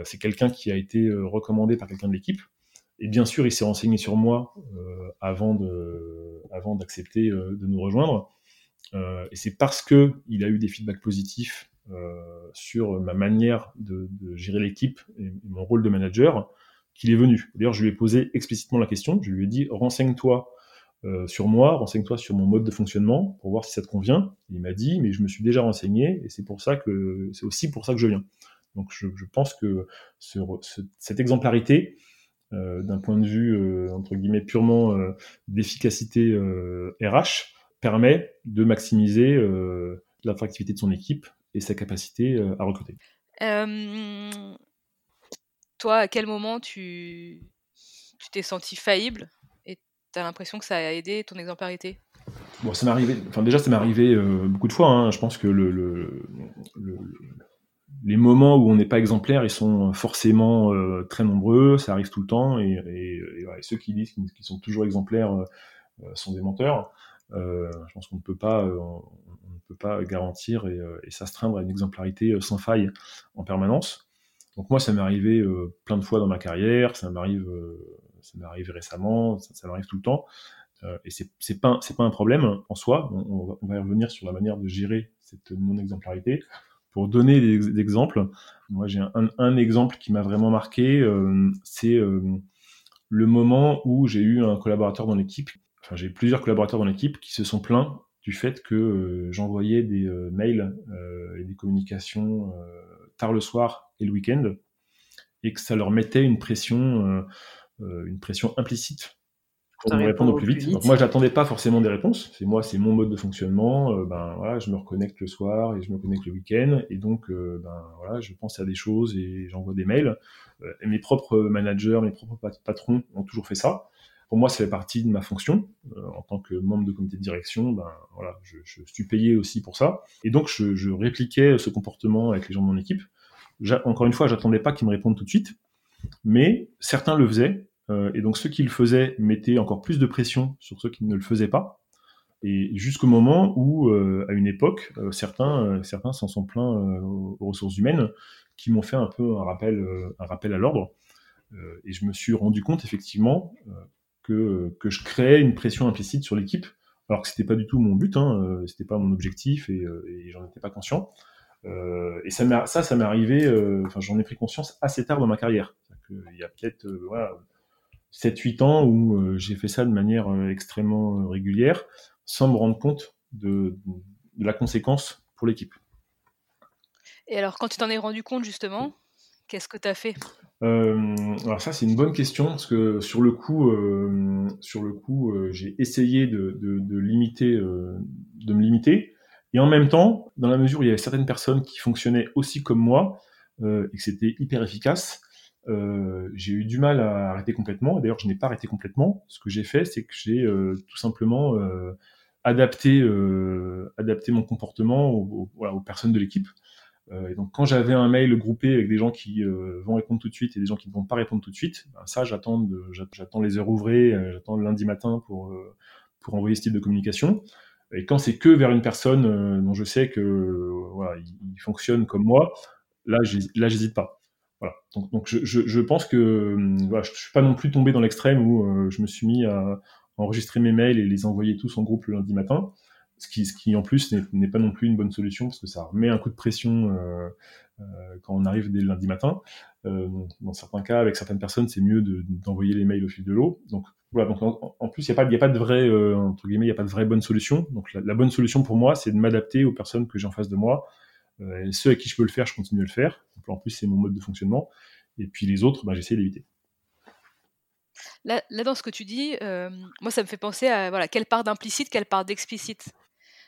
c'est quelqu'un qui a été recommandé par quelqu'un de l'équipe. Et bien sûr, il s'est renseigné sur moi avant de, avant d'accepter de nous rejoindre. et c'est parce que il a eu des feedbacks positifs euh, sur ma manière de, gérer l'équipe et, mon rôle de manager qu'il est venu. D'ailleurs, je lui ai posé explicitement la question. Je lui ai dit renseigne-toi euh, sur moi, renseigne-toi sur mon mode de fonctionnement pour voir si ça te convient. il m'a dit mais je me suis déjà renseigné et c'est pour ça que c'est aussi pour ça que je viens. Donc je, pense que cette exemplarité, euh, d'un point de vue entre guillemets purement d'efficacité RH, permet de maximiser l'attractivité de son équipe et sa capacité euh, à recruter. Toi, à quel moment tu t'es senti faillible et tu as l'impression que ça a aidé ton exemplarité? Bon, ça m'est arrivé. Enfin, déjà, ça m'est arrivé euh, beaucoup de fois. Hein. Je pense que le, le, les moments où on n'est pas exemplaire, ils sont forcément euh, très nombreux. Ça arrive tout le temps. Et, ceux qui disent qu'ils sont toujours exemplaires sont des menteurs. je pense qu'on ne peut pas, peut pas garantir et, euh, s'astreindre à une exemplarité euh, sans faille en permanence. Donc moi, ça m'est arrivé euh, plein de fois dans ma carrière, ça m'arrive, ça m'est arrivé récemment, ça, m'arrive tout le temps. et c'est, pas, un problème en soi. On, va, y revenir sur la manière de gérer cette non-exemplarité. Pour donner des, exemples, moi j'ai un, un, exemple qui m'a vraiment marqué, c'est le moment où j'ai eu un collaborateur dans l'équipe, enfin j'ai plusieurs collaborateurs dans l'équipe qui se sont plaints du fait que euh, j'envoyais des euh, mails euh, et des communications tard le soir et le week-end, et que ça leur mettait une pression, une pression implicite pour me répondre au plus vite. Donc moi, j'attendais pas forcément des réponses. C'est moi, c'est mon mode de fonctionnement. ben voilà, je me reconnecte le soir et je me connecte le week-end, et donc ben voilà, je pense à des choses et j'envoie des mails. et mes propres managers, mes propres patrons ont toujours fait ça pour moi, ça fait partie de ma fonction euh, en tant que membre de comité de direction. Ben voilà, je, suis payé aussi pour ça, et donc je, répliquais ce comportement avec les gens de mon équipe. Encore une fois, j'attendais pas qu'ils me répondent tout de suite, mais certains le faisaient, euh, et donc ceux qui le faisaient mettaient encore plus de pression sur ceux qui ne le faisaient pas. Et jusqu'au moment où, euh, à une époque, certains, certains s'en sont plaints aux ressources humaines, qui m'ont fait un peu un rappel, un rappel à l'ordre. et je me suis rendu compte effectivement que, que je créais une pression implicite sur l'équipe, alors que c'était pas du tout mon but, hein, euh, c'était pas mon objectif et, euh, j'en étais pas conscient. Euh, et ça, ça, m'est arrivé, euh, enfin, j'en ai pris conscience assez tard dans ma carrière. Il y a peut-être voilà, 7-8 ans où j'ai fait ça de manière extrêmement régulière, sans me rendre compte de la conséquence pour l'équipe. Et alors, quand tu t'en es rendu compte, justement, qu'est-ce que tu as fait alors ça c'est une bonne question parce que sur le coup, le coup, j'ai essayé de, de, limiter, de me limiter, et en même temps, dans la mesure où il y avait certaines personnes qui fonctionnaient aussi comme moi et que c'était hyper efficace, euh, j'ai eu du mal à arrêter complètement. D'ailleurs, je n'ai pas arrêté complètement. Ce que j'ai fait, c'est que j'ai euh, tout simplement euh, adapté, adapté mon comportement aux, personnes de l'équipe. Et donc, quand j'avais un mail groupé avec des gens qui vont répondre tout de suite et des gens qui ne vont pas répondre tout de suite, ben ça, j'attends, les heures ouvrées, j'attends le lundi matin pour envoyer ce type de communication. Et quand c'est que vers une personne dont je sais que voilà, il, fonctionne comme moi, là, j'hésite pas. Donc, donc je, pense que hum, voilà, je suis pas non plus tombé dans l'extrême où euh, je me suis mis à enregistrer mes mails et les envoyer tous en groupe le lundi matin. Ce qui, en plus n'est pas non plus une bonne solution parce que ça remet un coup de pression euh, euh, quand on arrive dès le lundi matin. Euh, dans certains cas, avec certaines personnes, c'est mieux d'envoyer les mails au fil de l'eau. Donc voilà. Donc en, plus, il n'y a pas, a pas de vraie euh, entre guillemets, il y a pas de vraie bonne solution. Donc la, bonne solution pour moi, c'est de m'adapter aux personnes que j'ai en face de moi ceux à qui je peux le faire, je continue à le faire. en plus, c'est mon mode de fonctionnement. Et puis les autres, bah, j'essaie d'éviter. Là, dans ce que tu dis, moi, ça me fait penser à voilà, quelle part d'implicite, quelle part d'explicite?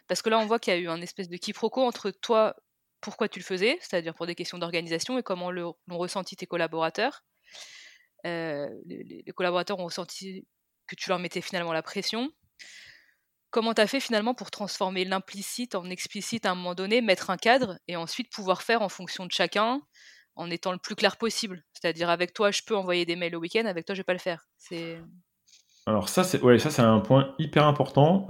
Parce que là, on voit qu'il y a eu un espèce de quiproquo entre toi, pourquoi tu le faisais, c'est-à-dire pour des questions d'organisation, et comment l'ont ressenti tes collaborateurs. Euh, les, collaborateurs ont ressenti que tu leur mettais finalement la pression. Comment tu as fait finalement pour transformer l'implicite en explicite à un moment donné, mettre un cadre et ensuite pouvoir faire en fonction de chacun en étant le plus clair possible? C'est-à-dire avec toi, je peux envoyer des mails le week-end, avec toi, je vais pas le faire. Alors ça, c'est ouais, un point hyper important.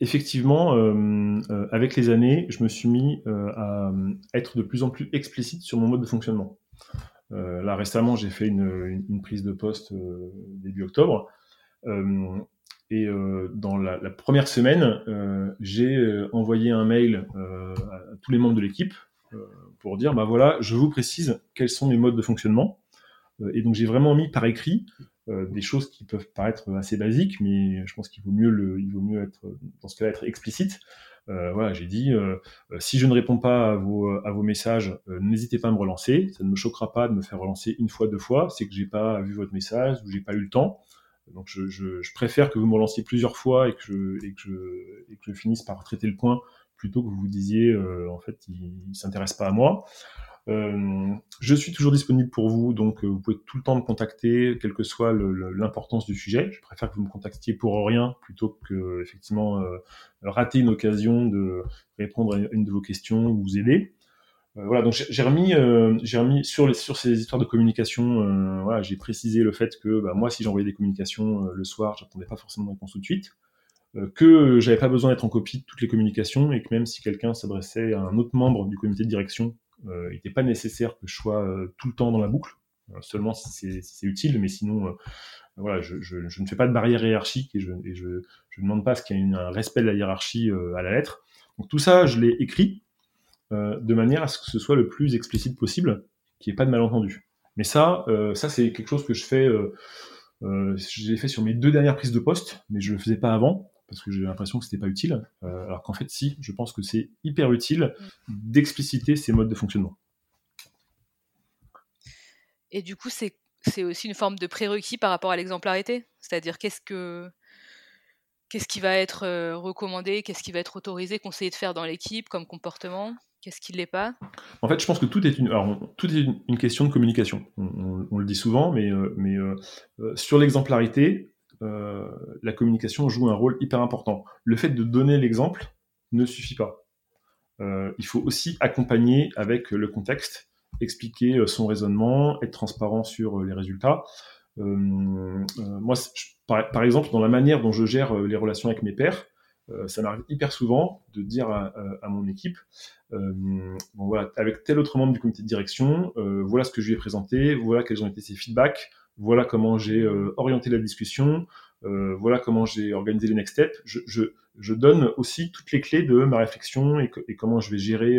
Effectivement, euh, euh, avec les années, je me suis mis à être de plus en plus explicite sur mon mode de fonctionnement. là récemment, j'ai fait une, prise de poste début octobre euh, et euh, dans la, première semaine, euh, j'ai envoyé un mail à tous les membres de l'équipe pour dire, bah voilà, je vous précise quels sont mes modes de fonctionnement. et donc j'ai vraiment mis par écrit des choses qui peuvent paraître assez basiques, mais je pense qu'il vaut mieux le, il vaut mieux être dans ce cas-là être explicite. Euh, voilà, j'ai dit euh, si je ne réponds pas à vos, à vos messages, n'hésitez pas à me relancer. Ça ne me choquera pas de me faire relancer une fois, deux fois. C'est que j'ai pas vu votre message ou j'ai pas eu le temps. Donc je, je, je, préfère que vous me relanciez plusieurs fois et que, je, et, que je, et que je finisse par traiter le point plutôt que vous vous disiez euh, en fait il, ne s'intéresse pas à moi. Euh, je suis toujours disponible pour vous, donc euh, vous pouvez tout le temps me contacter, quelle que soit l'importance du sujet. Je préfère que vous me contactiez pour rien plutôt que effectivement euh, rater une occasion de répondre à une de vos questions ou vous aider. Voilà, donc j'ai remis, j'ai remis sur, ces histoires de communication, voilà, j'ai précisé le fait que bah, moi, si j'envoyais des communications le soir, j'attendais pas forcément de réponse tout de suite, que j'avais pas besoin d'être en copie de toutes les communications et que même si quelqu'un s'adressait à un autre membre du comité de direction, il n'était pas nécessaire que je sois tout le temps dans la boucle, seulement si c'est utile, mais sinon, voilà, je, ne fais pas de barrière hiérarchique et je ne demande pas ce qu'il y ait un respect de la hiérarchie à la lettre. Donc tout ça, je l'ai écrit euh, de manière à ce que ce soit le plus explicite possible, qu'il n'y ait pas de malentendu. Mais ça, euh, ça c'est quelque chose que je fais, euh, euh fait sur mes deux dernières prises de poste, mais je le faisais pas avant parce que j'ai l'impression que c'était pas utile. alors qu'en fait, si, je pense que c'est hyper utile d'expliciter ces modes de fonctionnement. Et du coup, c'est aussi une forme de prérequis par rapport à l'exemplarité, c'est-à-dire qu'est-ce que qu'est-ce qui va être recommandé, qu'est-ce qui va être autorisé, conseillé de faire dans l'équipe comme comportement Qu'est-ce qui ne l'est pas? En fait, je pense que tout est une, alors, tout est une, question de communication. On, le dit souvent, mais, euh, mais euh, euh, sur l'exemplarité, la communication joue un rôle hyper important. Le fait de donner l'exemple ne suffit pas. il faut aussi accompagner avec le contexte, expliquer son raisonnement, être transparent sur les résultats. moi, par, exemple, dans la manière dont je gère les relations avec mes pairs, euh, ça m'arrive hyper souvent de dire à, mon équipe, euh, bon, voilà, avec tel autre membre du comité de direction, euh, voilà ce que je lui ai présenté, voilà quels ont été ses feedbacks, voilà comment j'ai orienté la discussion, voilà comment j'ai organisé les next steps. Je, donne aussi toutes les clés de ma réflexion et, comment je vais gérer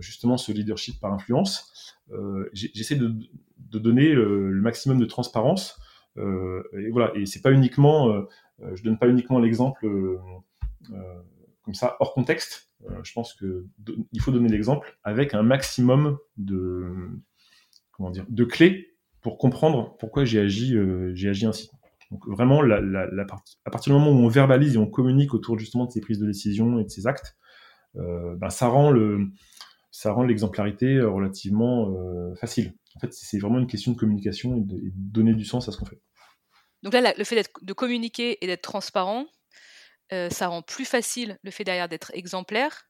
justement ce leadership par influence. J'essaie de, de, donner le maximum de transparence. et voilà, et c'est pas uniquement, je donne pas uniquement l'exemple euh, comme ça hors contexte. je pense que il faut donner l'exemple avec un maximum de comment dire de clés pour comprendre pourquoi j'ai agi j'ai agi ainsi. Donc vraiment, à partir du moment où on verbalise et on communique autour justement de ces prises de décision et de ces actes, ben, ça rend le ça rend l'exemplarité relativement facile. En fait, c'est vraiment une question de communication et de, donner du sens à ce qu'on fait. Donc là, le fait de communiquer et d'être transparent, euh, ça rend plus facile le fait derrière d'être exemplaire.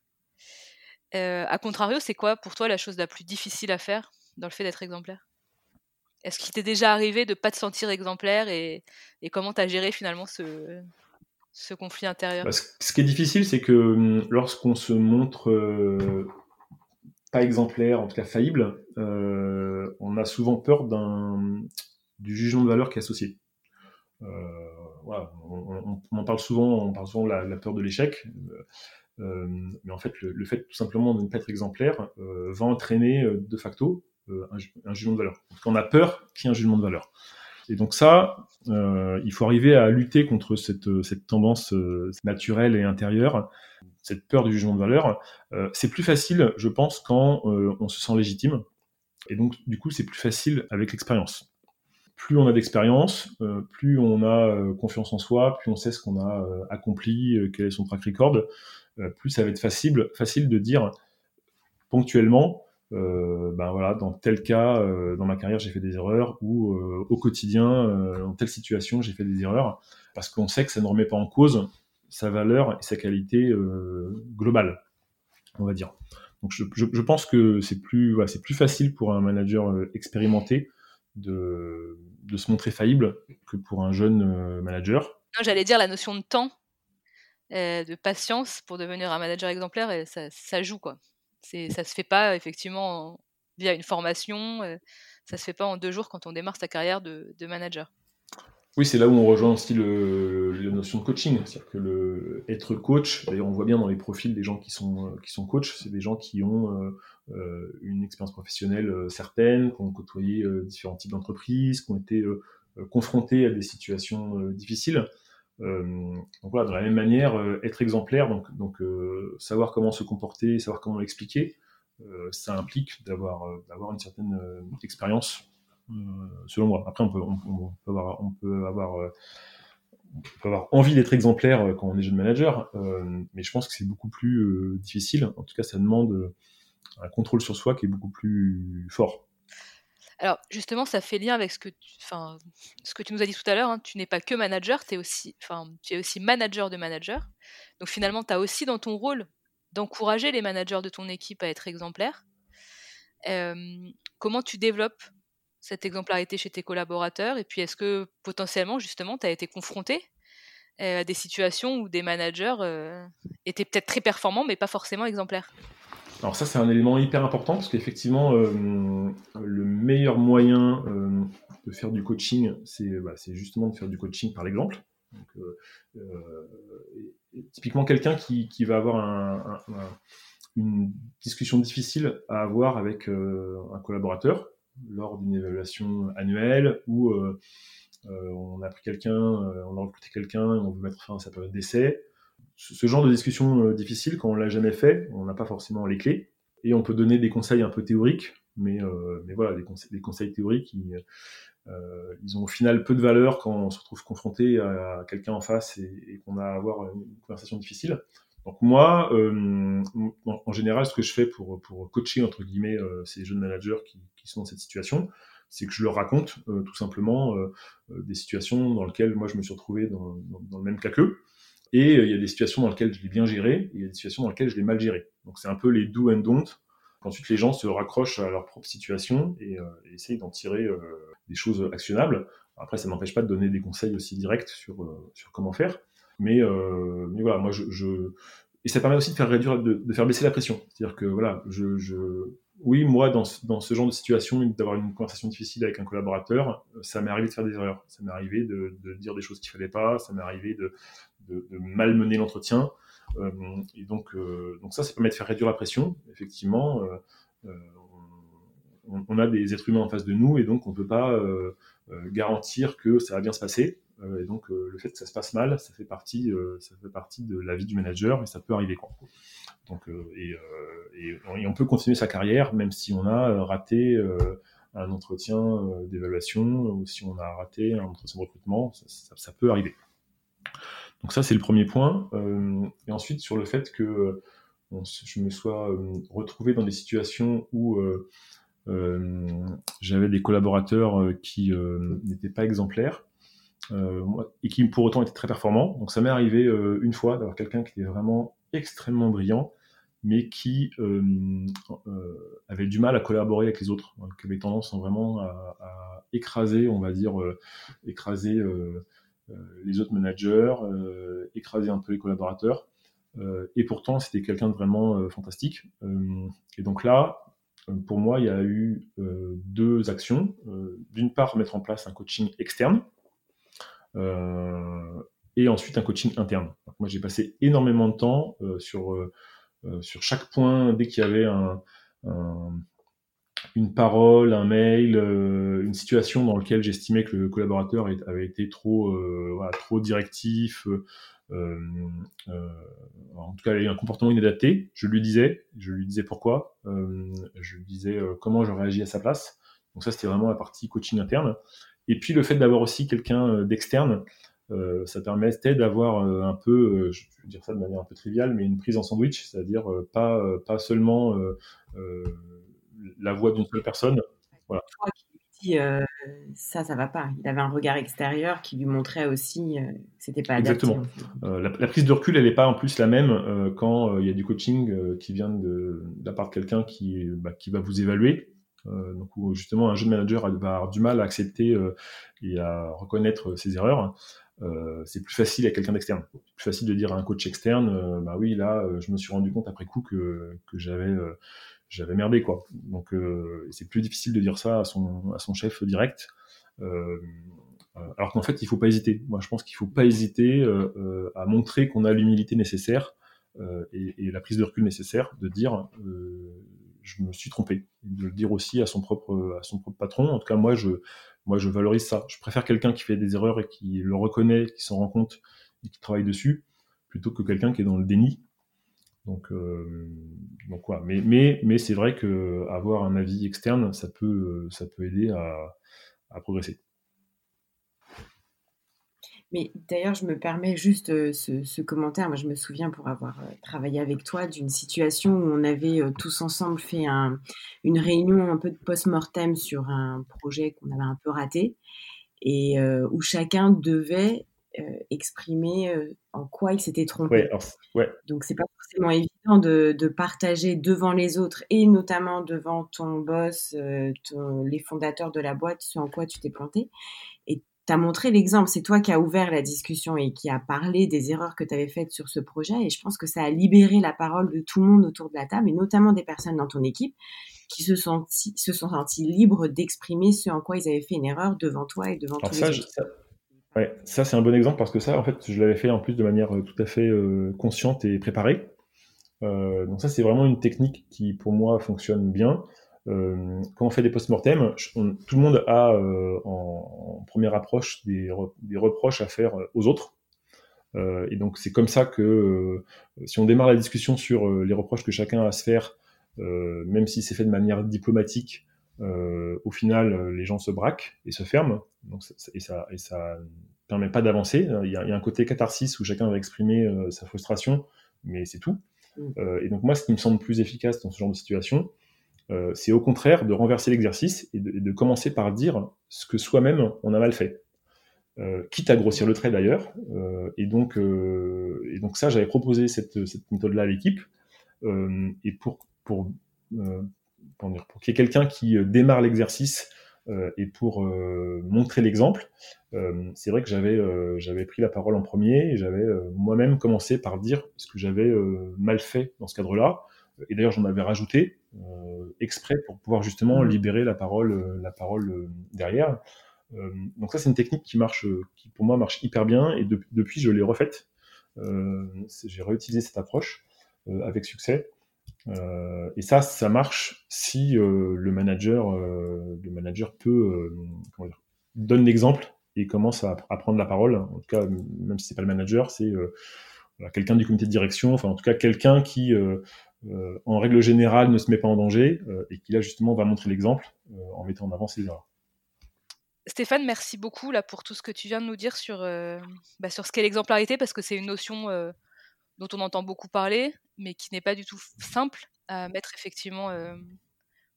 Euh, a contrario, c'est quoi pour toi la chose la plus difficile à faire dans le fait d'être exemplaire? Est-ce qu'il t'est déjà arrivé de pas te sentir exemplaire et, comment tu as géré finalement ce, conflit intérieur? Bah, Ce qui est difficile, c'est que hum, lorsqu'on se montre euh, pas exemplaire, en tout cas faillible, on a souvent peur du jugement de valeur qui est associé. Euh, on, on, parle souvent, on parle souvent de la, peur de l'échec. Euh, euh, mais en fait, le, fait tout simplement de ne pas être exemplaire va entraîner de facto un, jugement de valeur. Donc, on a peur qu'il y ait un jugement de valeur. Et donc ça, euh, il faut arriver à lutter contre cette, cette tendance naturelle et intérieure, cette peur du jugement de valeur. Euh, c'est plus facile, je pense, quand on se sent légitime. Et donc, du coup, c'est plus facile avec l'expérience plus on a d'expérience, euh, plus on a euh, confiance en soi, plus on sait ce qu'on a euh, accompli, quel est son track record, plus ça va être facile, facile de dire ponctuellement, ben voilà, dans tel cas, dans ma carrière, j'ai fait des erreurs, ou au quotidien, dans telle situation, j'ai fait des erreurs, parce qu'on sait que ça ne remet pas en cause sa valeur et sa qualité globale, on va dire. Donc je, pense que c'est plus, plus facile pour un manager expérimenté de, de se montrer faillible que pour un jeune euh, manager. J'allais dire la notion de temps, euh, de patience pour devenir un manager exemplaire, ça, ça joue quoi. C'est, ça se fait pas effectivement via une formation, euh, ça se fait pas en deux jours quand on démarre sa carrière de, manager. Oui, c'est là où on rejoint aussi le, la notion de coaching. C'est-à-dire que le, être coach, d'ailleurs, on voit bien dans les profils des gens qui sont, qui sont coachs, c'est des gens qui ont euh, une expérience professionnelle euh, certaine, qui ont côtoyé euh, différents types d'entreprises, qui ont été confrontés à des situations difficiles. Donc voilà, de la même manière, être exemplaire, donc, donc savoir comment se comporter, savoir comment l'expliquer, ça implique d'avoir une certaine expérience, selon moi. Après, on peut, on, peut avoir, on peut avoir, on peut avoir envie d'être exemplaire quand on est jeune manager, mais je pense que c'est beaucoup plus difficile. En tout cas, ça demande un contrôle sur soi qui est beaucoup plus fort. Alors justement, ça fait lien avec ce que tu, ce que tu nous as dit tout à l'heure. Hein. Tu n'es pas que manager, tu es aussi manager de manager. Donc finalement, tu as aussi dans ton rôle d'encourager les managers de ton équipe à être exemplaires. comment tu développes cette exemplarité chez tes collaborateurs? Et puis est-ce que potentiellement, justement, tu as été confronté à des situations où des managers étaient peut-être très performants, mais pas forcément exemplaires? Alors ça, c'est un élément hyper important parce qu'effectivement, euh, le meilleur moyen euh, de faire du coaching, bah, c'est justement de faire du coaching par l'exemple. Euh, typiquement, quelqu'un qui, va avoir une discussion difficile à avoir avec un collaborateur lors d'une évaluation annuelle où on a pris quelqu'un, on a recruté quelqu'un et on veut mettre fin à sa période d'essai ce genre de discussion euh, difficile, quand on l'a jamais fait, on n'a pas forcément les clés. Et on peut donner des conseils un peu théoriques, mais, euh, voilà, des, conseils, théoriques, euh, ils, ont au final peu de valeur quand on se retrouve confronté à quelqu'un en face et, qu'on a à avoir une conversation difficile. Donc moi, en, général, ce que je fais pour, coacher, entre guillemets, ces jeunes managers qui, sont dans cette situation, c'est que je leur raconte tout simplement des situations dans lesquelles moi je me suis retrouvé dans, dans, dans le même cas qu'eux. Et euh, il y a des situations dans lesquelles je l'ai bien géré, et il y a des situations dans lesquelles je l'ai mal géré. Donc c'est un peu les do and don't. Ensuite, les gens se raccrochent à leur propre situation et, euh, essayent d'en tirer euh, des choses actionnables. Après, ça n'empêche pas de donner des conseils aussi directs sur, sur comment faire. Mais, voilà, moi, je, je, Et ça permet aussi de faire réduire, de faire baisser la pression. C'est-à-dire que voilà, je, je, oui, moi, dans, ce genre de situation, d'avoir une conversation difficile avec un collaborateur, ça m'est arrivé de faire des erreurs. Ça m'est arrivé de, dire des choses qu'il fallait pas. Ça m'est arrivé de, de, malmener l'entretien. Euh, et donc, euh, donc ça, ça permet de faire réduire la pression. Effectivement, euh, on, a des êtres humains en face de nous et donc on ne peut pas garantir que ça va bien se passer. et donc le fait que ça se passe mal, ça fait partie, ça fait partie de la vie du manager et ça peut arriver. Quoi. Donc, et, et, on peut continuer sa carrière même si on a raté un entretien d'évaluation ou si on a raté un entretien de recrutement, ça, peut arriver. Donc ça, c'est le premier point. et ensuite, sur le fait que je me sois retrouvé dans des situations où j'avais des collaborateurs qui n'étaient pas exemplaires. et qui pour autant étaient très performants. Donc ça m'est arrivé une fois d'avoir quelqu'un qui était vraiment extrêmement brillant, mais qui euh, euh, avait du mal à collaborer avec les autres, qui avait tendance vraiment à, écraser, on va dire, euh, écraser les autres managers, écraser un peu les collaborateurs. et pourtant, c'était quelqu'un de vraiment fantastique. et donc là, pour moi, il y a eu deux actions. D'une part, mettre en place un coaching externe et ensuite un coaching interne. moi, j'ai passé énormément de temps sur sur chaque point, dès qu'il y avait une parole, un mail, euh, une situation dans laquelle j'estimais que le collaborateur avait été trop, euh, trop directif, en tout cas, il a eu un comportement inadapté. Je lui disais, je lui disais pourquoi, je lui disais comment je réagis à sa place. Donc ça, c'était vraiment la partie coaching interne. Et puis le fait d'avoir aussi quelqu'un d'externe euh, ça permettait d'avoir euh, un peu, euh, je vais dire ça de manière un peu triviale, mais une prise en sandwich, c'est-à-dire pas, pas seulement la voix d'une seule personne. Voilà. Qui dit ça, ça va pas. Il avait un regard extérieur qui lui montrait aussi que c'était pas adapté. Exactement. La, prise de recul, elle n'est pas en plus la même quand il y a du coaching qui vient de, la part de quelqu'un qui, bah, qui va vous évaluer. Donc justement un jeune manager va avoir du mal à accepter et à reconnaître ses erreurs. Euh, c'est plus facile à quelqu'un d'externe. C'est plus facile de dire à un coach externe, euh, bah oui, là, euh, je me suis rendu compte après coup que, j'avais merdé quoi. Donc c'est plus difficile de dire ça à son chef direct. alors qu'en fait, il faut pas hésiter. Moi, je pense qu'il faut pas hésiter à montrer qu'on a l'humilité nécessaire et, la prise de recul nécessaire de dire je me suis trompé. De le dire aussi à son propre à son propre patron. En tout cas, moi, je moi, je valorise ça. Je préfère quelqu'un qui fait des erreurs et qui le reconnaît, qui s'en rend compte et qui travaille dessus, plutôt que quelqu'un qui est dans le déni. Donc, euh, donc Mais, mais, mais c'est vrai que avoir un avis externe, ça peut, ça peut aider à progresser. Mais d'ailleurs, je me permets juste euh, ce, commentaire. Moi, je me souviens pour avoir euh, travaillé avec toi d'une situation où on avait euh, tous ensemble fait une réunion un peu de post-mortem sur un projet qu'on avait un peu raté et où chacun devait exprimer en quoi il s'était trompé. Ouais, Donc, c'est pas forcément évident de, partager devant les autres et notamment devant ton boss, les fondateurs de la boîte, ce en quoi tu t'es planté tu as montré l'exemple, c'est toi qui as ouvert la discussion et qui a parlé des erreurs que tu avais faites sur ce projet. Et je pense que ça a libéré la parole de tout le monde autour de la table, et notamment des personnes dans ton équipe qui se, sont, se sont sentis libres d'exprimer ce en quoi ils avaient fait une erreur devant toi et devant tous ça, les autres. Ça, ouais, ça c'est un bon exemple parce que ça, en fait, je l'avais fait en plus de manière euh, tout à fait euh, consciente et préparée. Euh, donc ça, c'est vraiment une technique qui, pour moi, fonctionne bien. Euh, quand on fait des post-mortem, tout le monde a euh, en, première approche des, reproches à faire aux autres. Euh, et donc c'est comme ça que si on démarre la discussion sur les reproches que chacun a à se faire, même si c'est fait de manière diplomatique, au final les gens se braquent et se ferment. Donc, et ça et ça permet pas d'avancer. Il, y, a un côté catharsis où chacun va exprimer sa frustration, mais c'est tout. Mmh. et donc moi, ce qui me semble plus efficace dans ce genre de situation, euh, c'est au contraire de renverser l'exercice et, de, commencer par dire ce que soi-même on a mal fait. Euh, quitte à grossir le trait d'ailleurs. Euh, et, donc, ça, j'avais proposé cette, méthode-là à l'équipe. et pour, qu'il y ait quelqu'un qui démarre l'exercice et pour montrer l'exemple, c'est vrai que j'avais pris la parole en premier et j'avais moi-même commencé par dire ce que j'avais mal fait dans ce cadre-là. Et d'ailleurs, j'en avais rajouté euh, exprès pour pouvoir justement mmh. libérer la parole, euh, la parole euh, derrière. donc ça, c'est une technique qui marche, qui pour moi marche hyper bien. Et depuis, je l'ai refaite. J'ai réutilisé cette approche avec succès. et ça, ça marche si le manager, le manager peut dire, donne l'exemple et commence à, à, prendre la parole. En tout cas, même si c'est pas le manager, c'est quelqu'un du comité de direction, enfin en tout cas quelqu'un qui, en règle générale, ne se met pas en danger et qui là justement va montrer l'exemple en mettant en avant ses erreurs. Stéphane, merci beaucoup là pour tout ce que tu viens de nous dire sur, bah, sur ce qu'est l'exemplarité, parce que c'est une notion dont on entend beaucoup parler, mais qui n'est pas du tout simple à mettre effectivement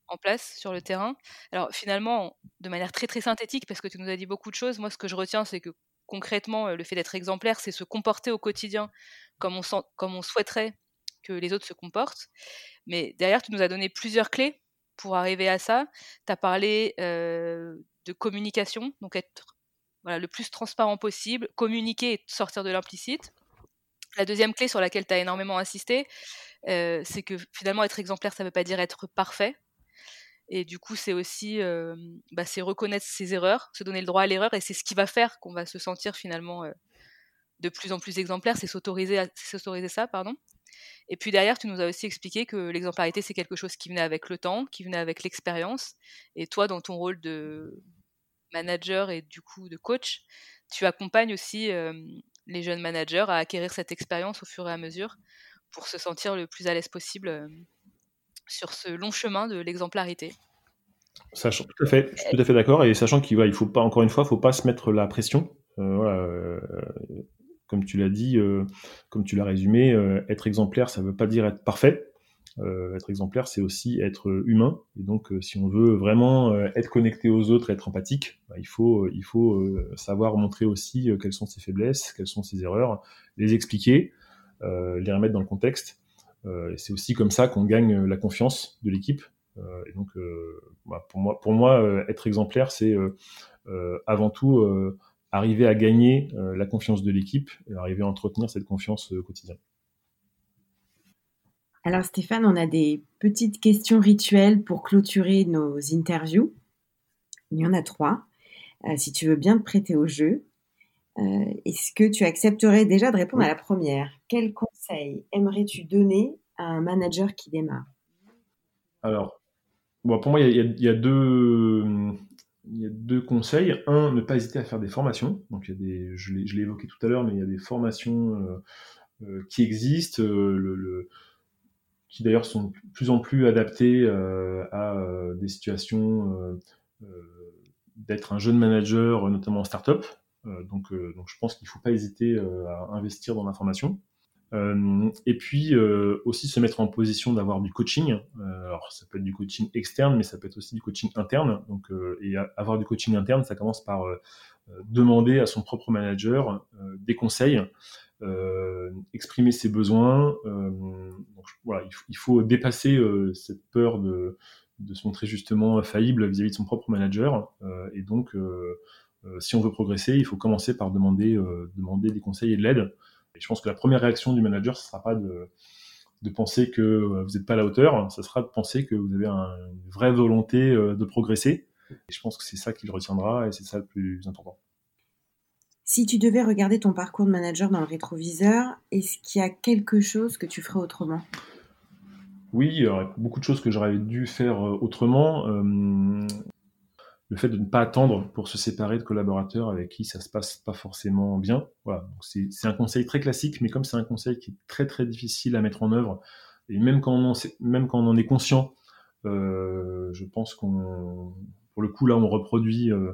en place sur le terrain. Alors finalement, de manière très très synthétique, parce que tu nous as dit beaucoup de choses, moi ce que je retiens, c'est que concrètement, le fait d'être exemplaire, c'est se comporter au quotidien comme on, comme on souhaiterait que les autres se comportent. Mais derrière, tu nous as donné plusieurs clés pour arriver à ça. Tu as parlé de communication, donc être voilà, le plus transparent possible, communiquer et sortir de l'implicite. La deuxième clé sur laquelle tu as énormément insisté, c'est que finalement être exemplaire, ça ne veut pas dire être parfait. Et du coup, c'est aussi bah, reconnaître ses erreurs, se donner le droit à l'erreur, et c'est ce qui va faire qu'on va se sentir finalement de plus en plus exemplaire, c'est s'autoriser, s'autoriser ça, pardon. Et puis derrière, tu nous as aussi expliqué que l'exemplarité, c'est quelque chose qui venait avec le temps, qui venait avec l'expérience. Et toi, dans ton rôle de manager et du coup de coach, tu accompagnes aussi les jeunes managers à acquérir cette expérience au fur et à mesure pour se sentir le plus à l'aise possible sur ce long chemin de l'exemplarité. Sachant, tout à fait, je suis tout à fait d'accord, et sachant qu'il ne faut pas, encore une fois, faut pas se mettre la pression. Euh, voilà, euh, comme tu l'as dit, euh, comme tu l'as résumé, être exemplaire, ça ne veut pas dire être parfait. être exemplaire, c'est aussi être humain. Et donc, si on veut vraiment être connecté aux autres, être empathique, bah, il faut, savoir montrer aussi quelles sont ses faiblesses, quelles sont ses erreurs, les expliquer, les remettre dans le contexte. c'est aussi comme ça qu'on gagne la confiance de l'équipe. et donc, bah, pour moi être exemplaire, c'est avant tout arriver à gagner euh, la confiance de l'équipe et arriver à entretenir cette confiance euh, quotidienne. Alors Stéphane, on a des petites questions rituelles pour clôturer nos interviews. Il y en a trois. Euh, si tu veux bien te prêter au jeu, est-ce que tu accepterais déjà de répondre à la première? Quel conseil aimerais-tu donner à un manager qui démarre? Alors, bon, pour moi, il y, a deux, il y a deux conseils. Un, ne pas hésiter à faire des formations. Donc, il y a des, je l'ai évoqué tout à l'heure, mais il y a des formations euh, euh, qui existent, euh, le, qui d'ailleurs sont de plus en plus adaptées à des situations d'être un jeune manager, notamment en start-up. donc, donc, je pense qu'il ne faut pas hésiter à investir dans la formation. Euh, et puis euh, aussi se mettre en position d'avoir du coaching. Euh, alors ça peut être du coaching externe, mais ça peut être aussi du coaching interne. Donc, et avoir du coaching interne, ça commence par demander à son propre manager des conseils, exprimer ses besoins. donc, voilà, il, faut dépasser cette peur de, de, se montrer justement faillible vis-à-vis de son propre manager. et donc, si on veut progresser, il faut commencer par demander, demander des conseils et de l'aide. Et je pense que la première réaction du manager, ce ne sera pas de, de penser que euh, vous n'êtes pas à la hauteur, ce sera de penser que vous avez une vraie volonté euh, de progresser. Et je pense que c'est ça qu'il retiendra et c'est ça le plus important. Si tu devais regarder ton parcours de manager dans le rétroviseur, est-ce qu'il y a quelque chose que tu ferais autrement? Oui, il y aurait beaucoup de choses que j'aurais dû faire euh, autrement le fait de ne pas attendre pour se séparer de collaborateurs avec qui ça se passe pas forcément bien. Voilà, c'est un conseil très classique, mais comme c'est un conseil qui est très très difficile à mettre en œuvre, et même quand on en, même quand on en est conscient, euh, je pense qu'on, pour le coup là, on reproduit euh,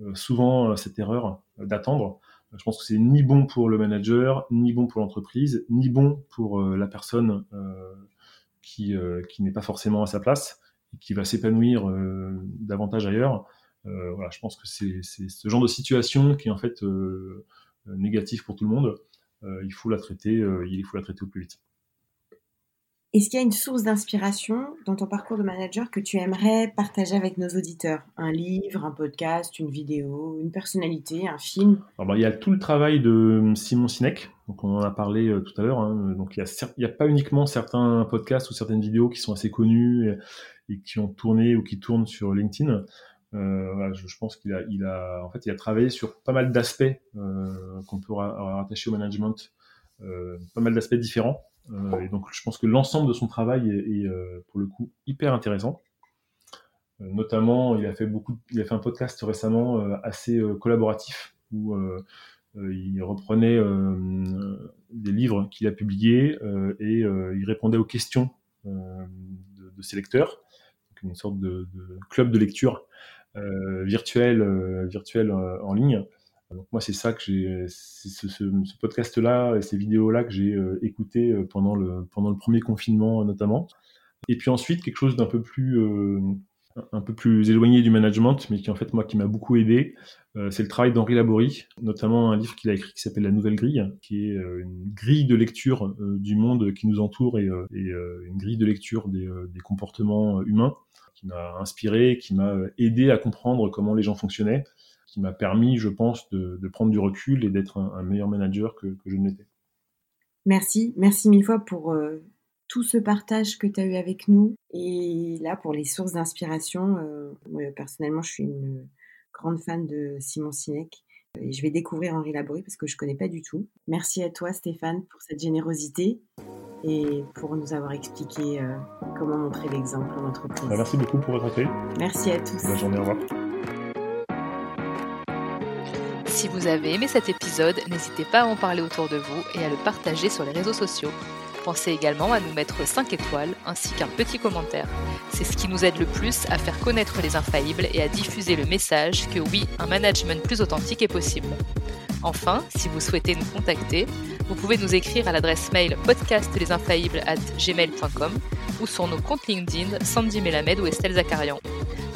euh, souvent cette erreur d'attendre. Je pense que c'est ni bon pour le manager, ni bon pour l'entreprise, ni bon pour la personne qui, qui n'est pas forcément à sa place et qui va s'épanouir davantage ailleurs. Euh, voilà, je pense que c'est ce genre de situation qui est en fait euh, négatif pour tout le monde. Euh, il faut la traiter, il faut la traiter au plus vite. Est-ce qu'il y a une source d'inspiration dans ton parcours de manager que tu aimerais partager avec nos auditeurs? Un livre, un podcast, une vidéo, une personnalité, un film? Alors, Il y a tout le travail de Simon Sinek, donc on en a parlé tout à l'heure. Hein. Donc il n'y a, a, pas uniquement certains podcasts ou certaines vidéos qui sont assez connus et, et qui ont tourné ou qui tournent sur LinkedIn. Euh, je, pense qu'il a, en fait, il a travaillé sur pas mal d'aspects euh, qu'on peut rattacher au management, euh, pas mal d'aspects différents. et donc, je pense que l'ensemble de son travail est, pour le coup hyper intéressant. notamment, il a fait beaucoup, il a fait un podcast récemment assez collaboratif où il reprenait des livres qu'il a publiés et il répondait aux questions de, ses lecteurs, une sorte de club de lecture virtuel, virtuel en ligne. Donc moi, c'est ça que j'ai, ce, podcast-là et ces vidéos-là que j'ai euh, écouté euh, pendant le pendant le premier confinement notamment. Et puis ensuite quelque chose d'un peu plus euh, un peu plus éloigné du management, mais qui en fait moi qui m'a beaucoup aidé, euh, c'est le travail d'Henri Laborie, notamment un livre qu'il a écrit qui s'appelle La Nouvelle Grille, qui est euh, une grille de lecture du monde qui nous entoure et, une grille de lecture des comportements humains qui m'a inspiré, qui m'a aidé à comprendre comment les gens fonctionnaient qui m'a permis, je pense, de, prendre du recul et d'être un, meilleur manager que, je ne l'étais. Merci, merci mille fois pour euh, tout ce partage que tu as eu avec nous et là pour les sources d'inspiration. Euh, personnellement, je suis une grande fan de Simon Sinek et je vais découvrir Henri Laborie parce que je ne connais pas du tout. Merci à toi Stéphane pour cette générosité et pour nous avoir expliqué euh, comment montrer l'exemple en entreprise. Bah, merci beaucoup pour votre accueil. Merci à tous. Bonne journée, au revoir. Si vous avez aimé cet épisode, n'hésitez pas à en parler autour de vous et à le partager sur les réseaux sociaux. Pensez également à nous mettre 5 étoiles ainsi qu'un petit commentaire. C'est ce qui nous aide le plus à faire connaître les infaillibles et à diffuser le message que oui, un management plus authentique est possible. Enfin, si vous souhaitez nous contacter, vous pouvez nous écrire à l'adresse mail podcastlesinfaillibles@gmail.com ou sur nos comptes LinkedIn Sandy Melamed ou Estelle Zakarian.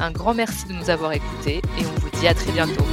Un grand merci de nous avoir écoutés et on vous dit à très bientôt.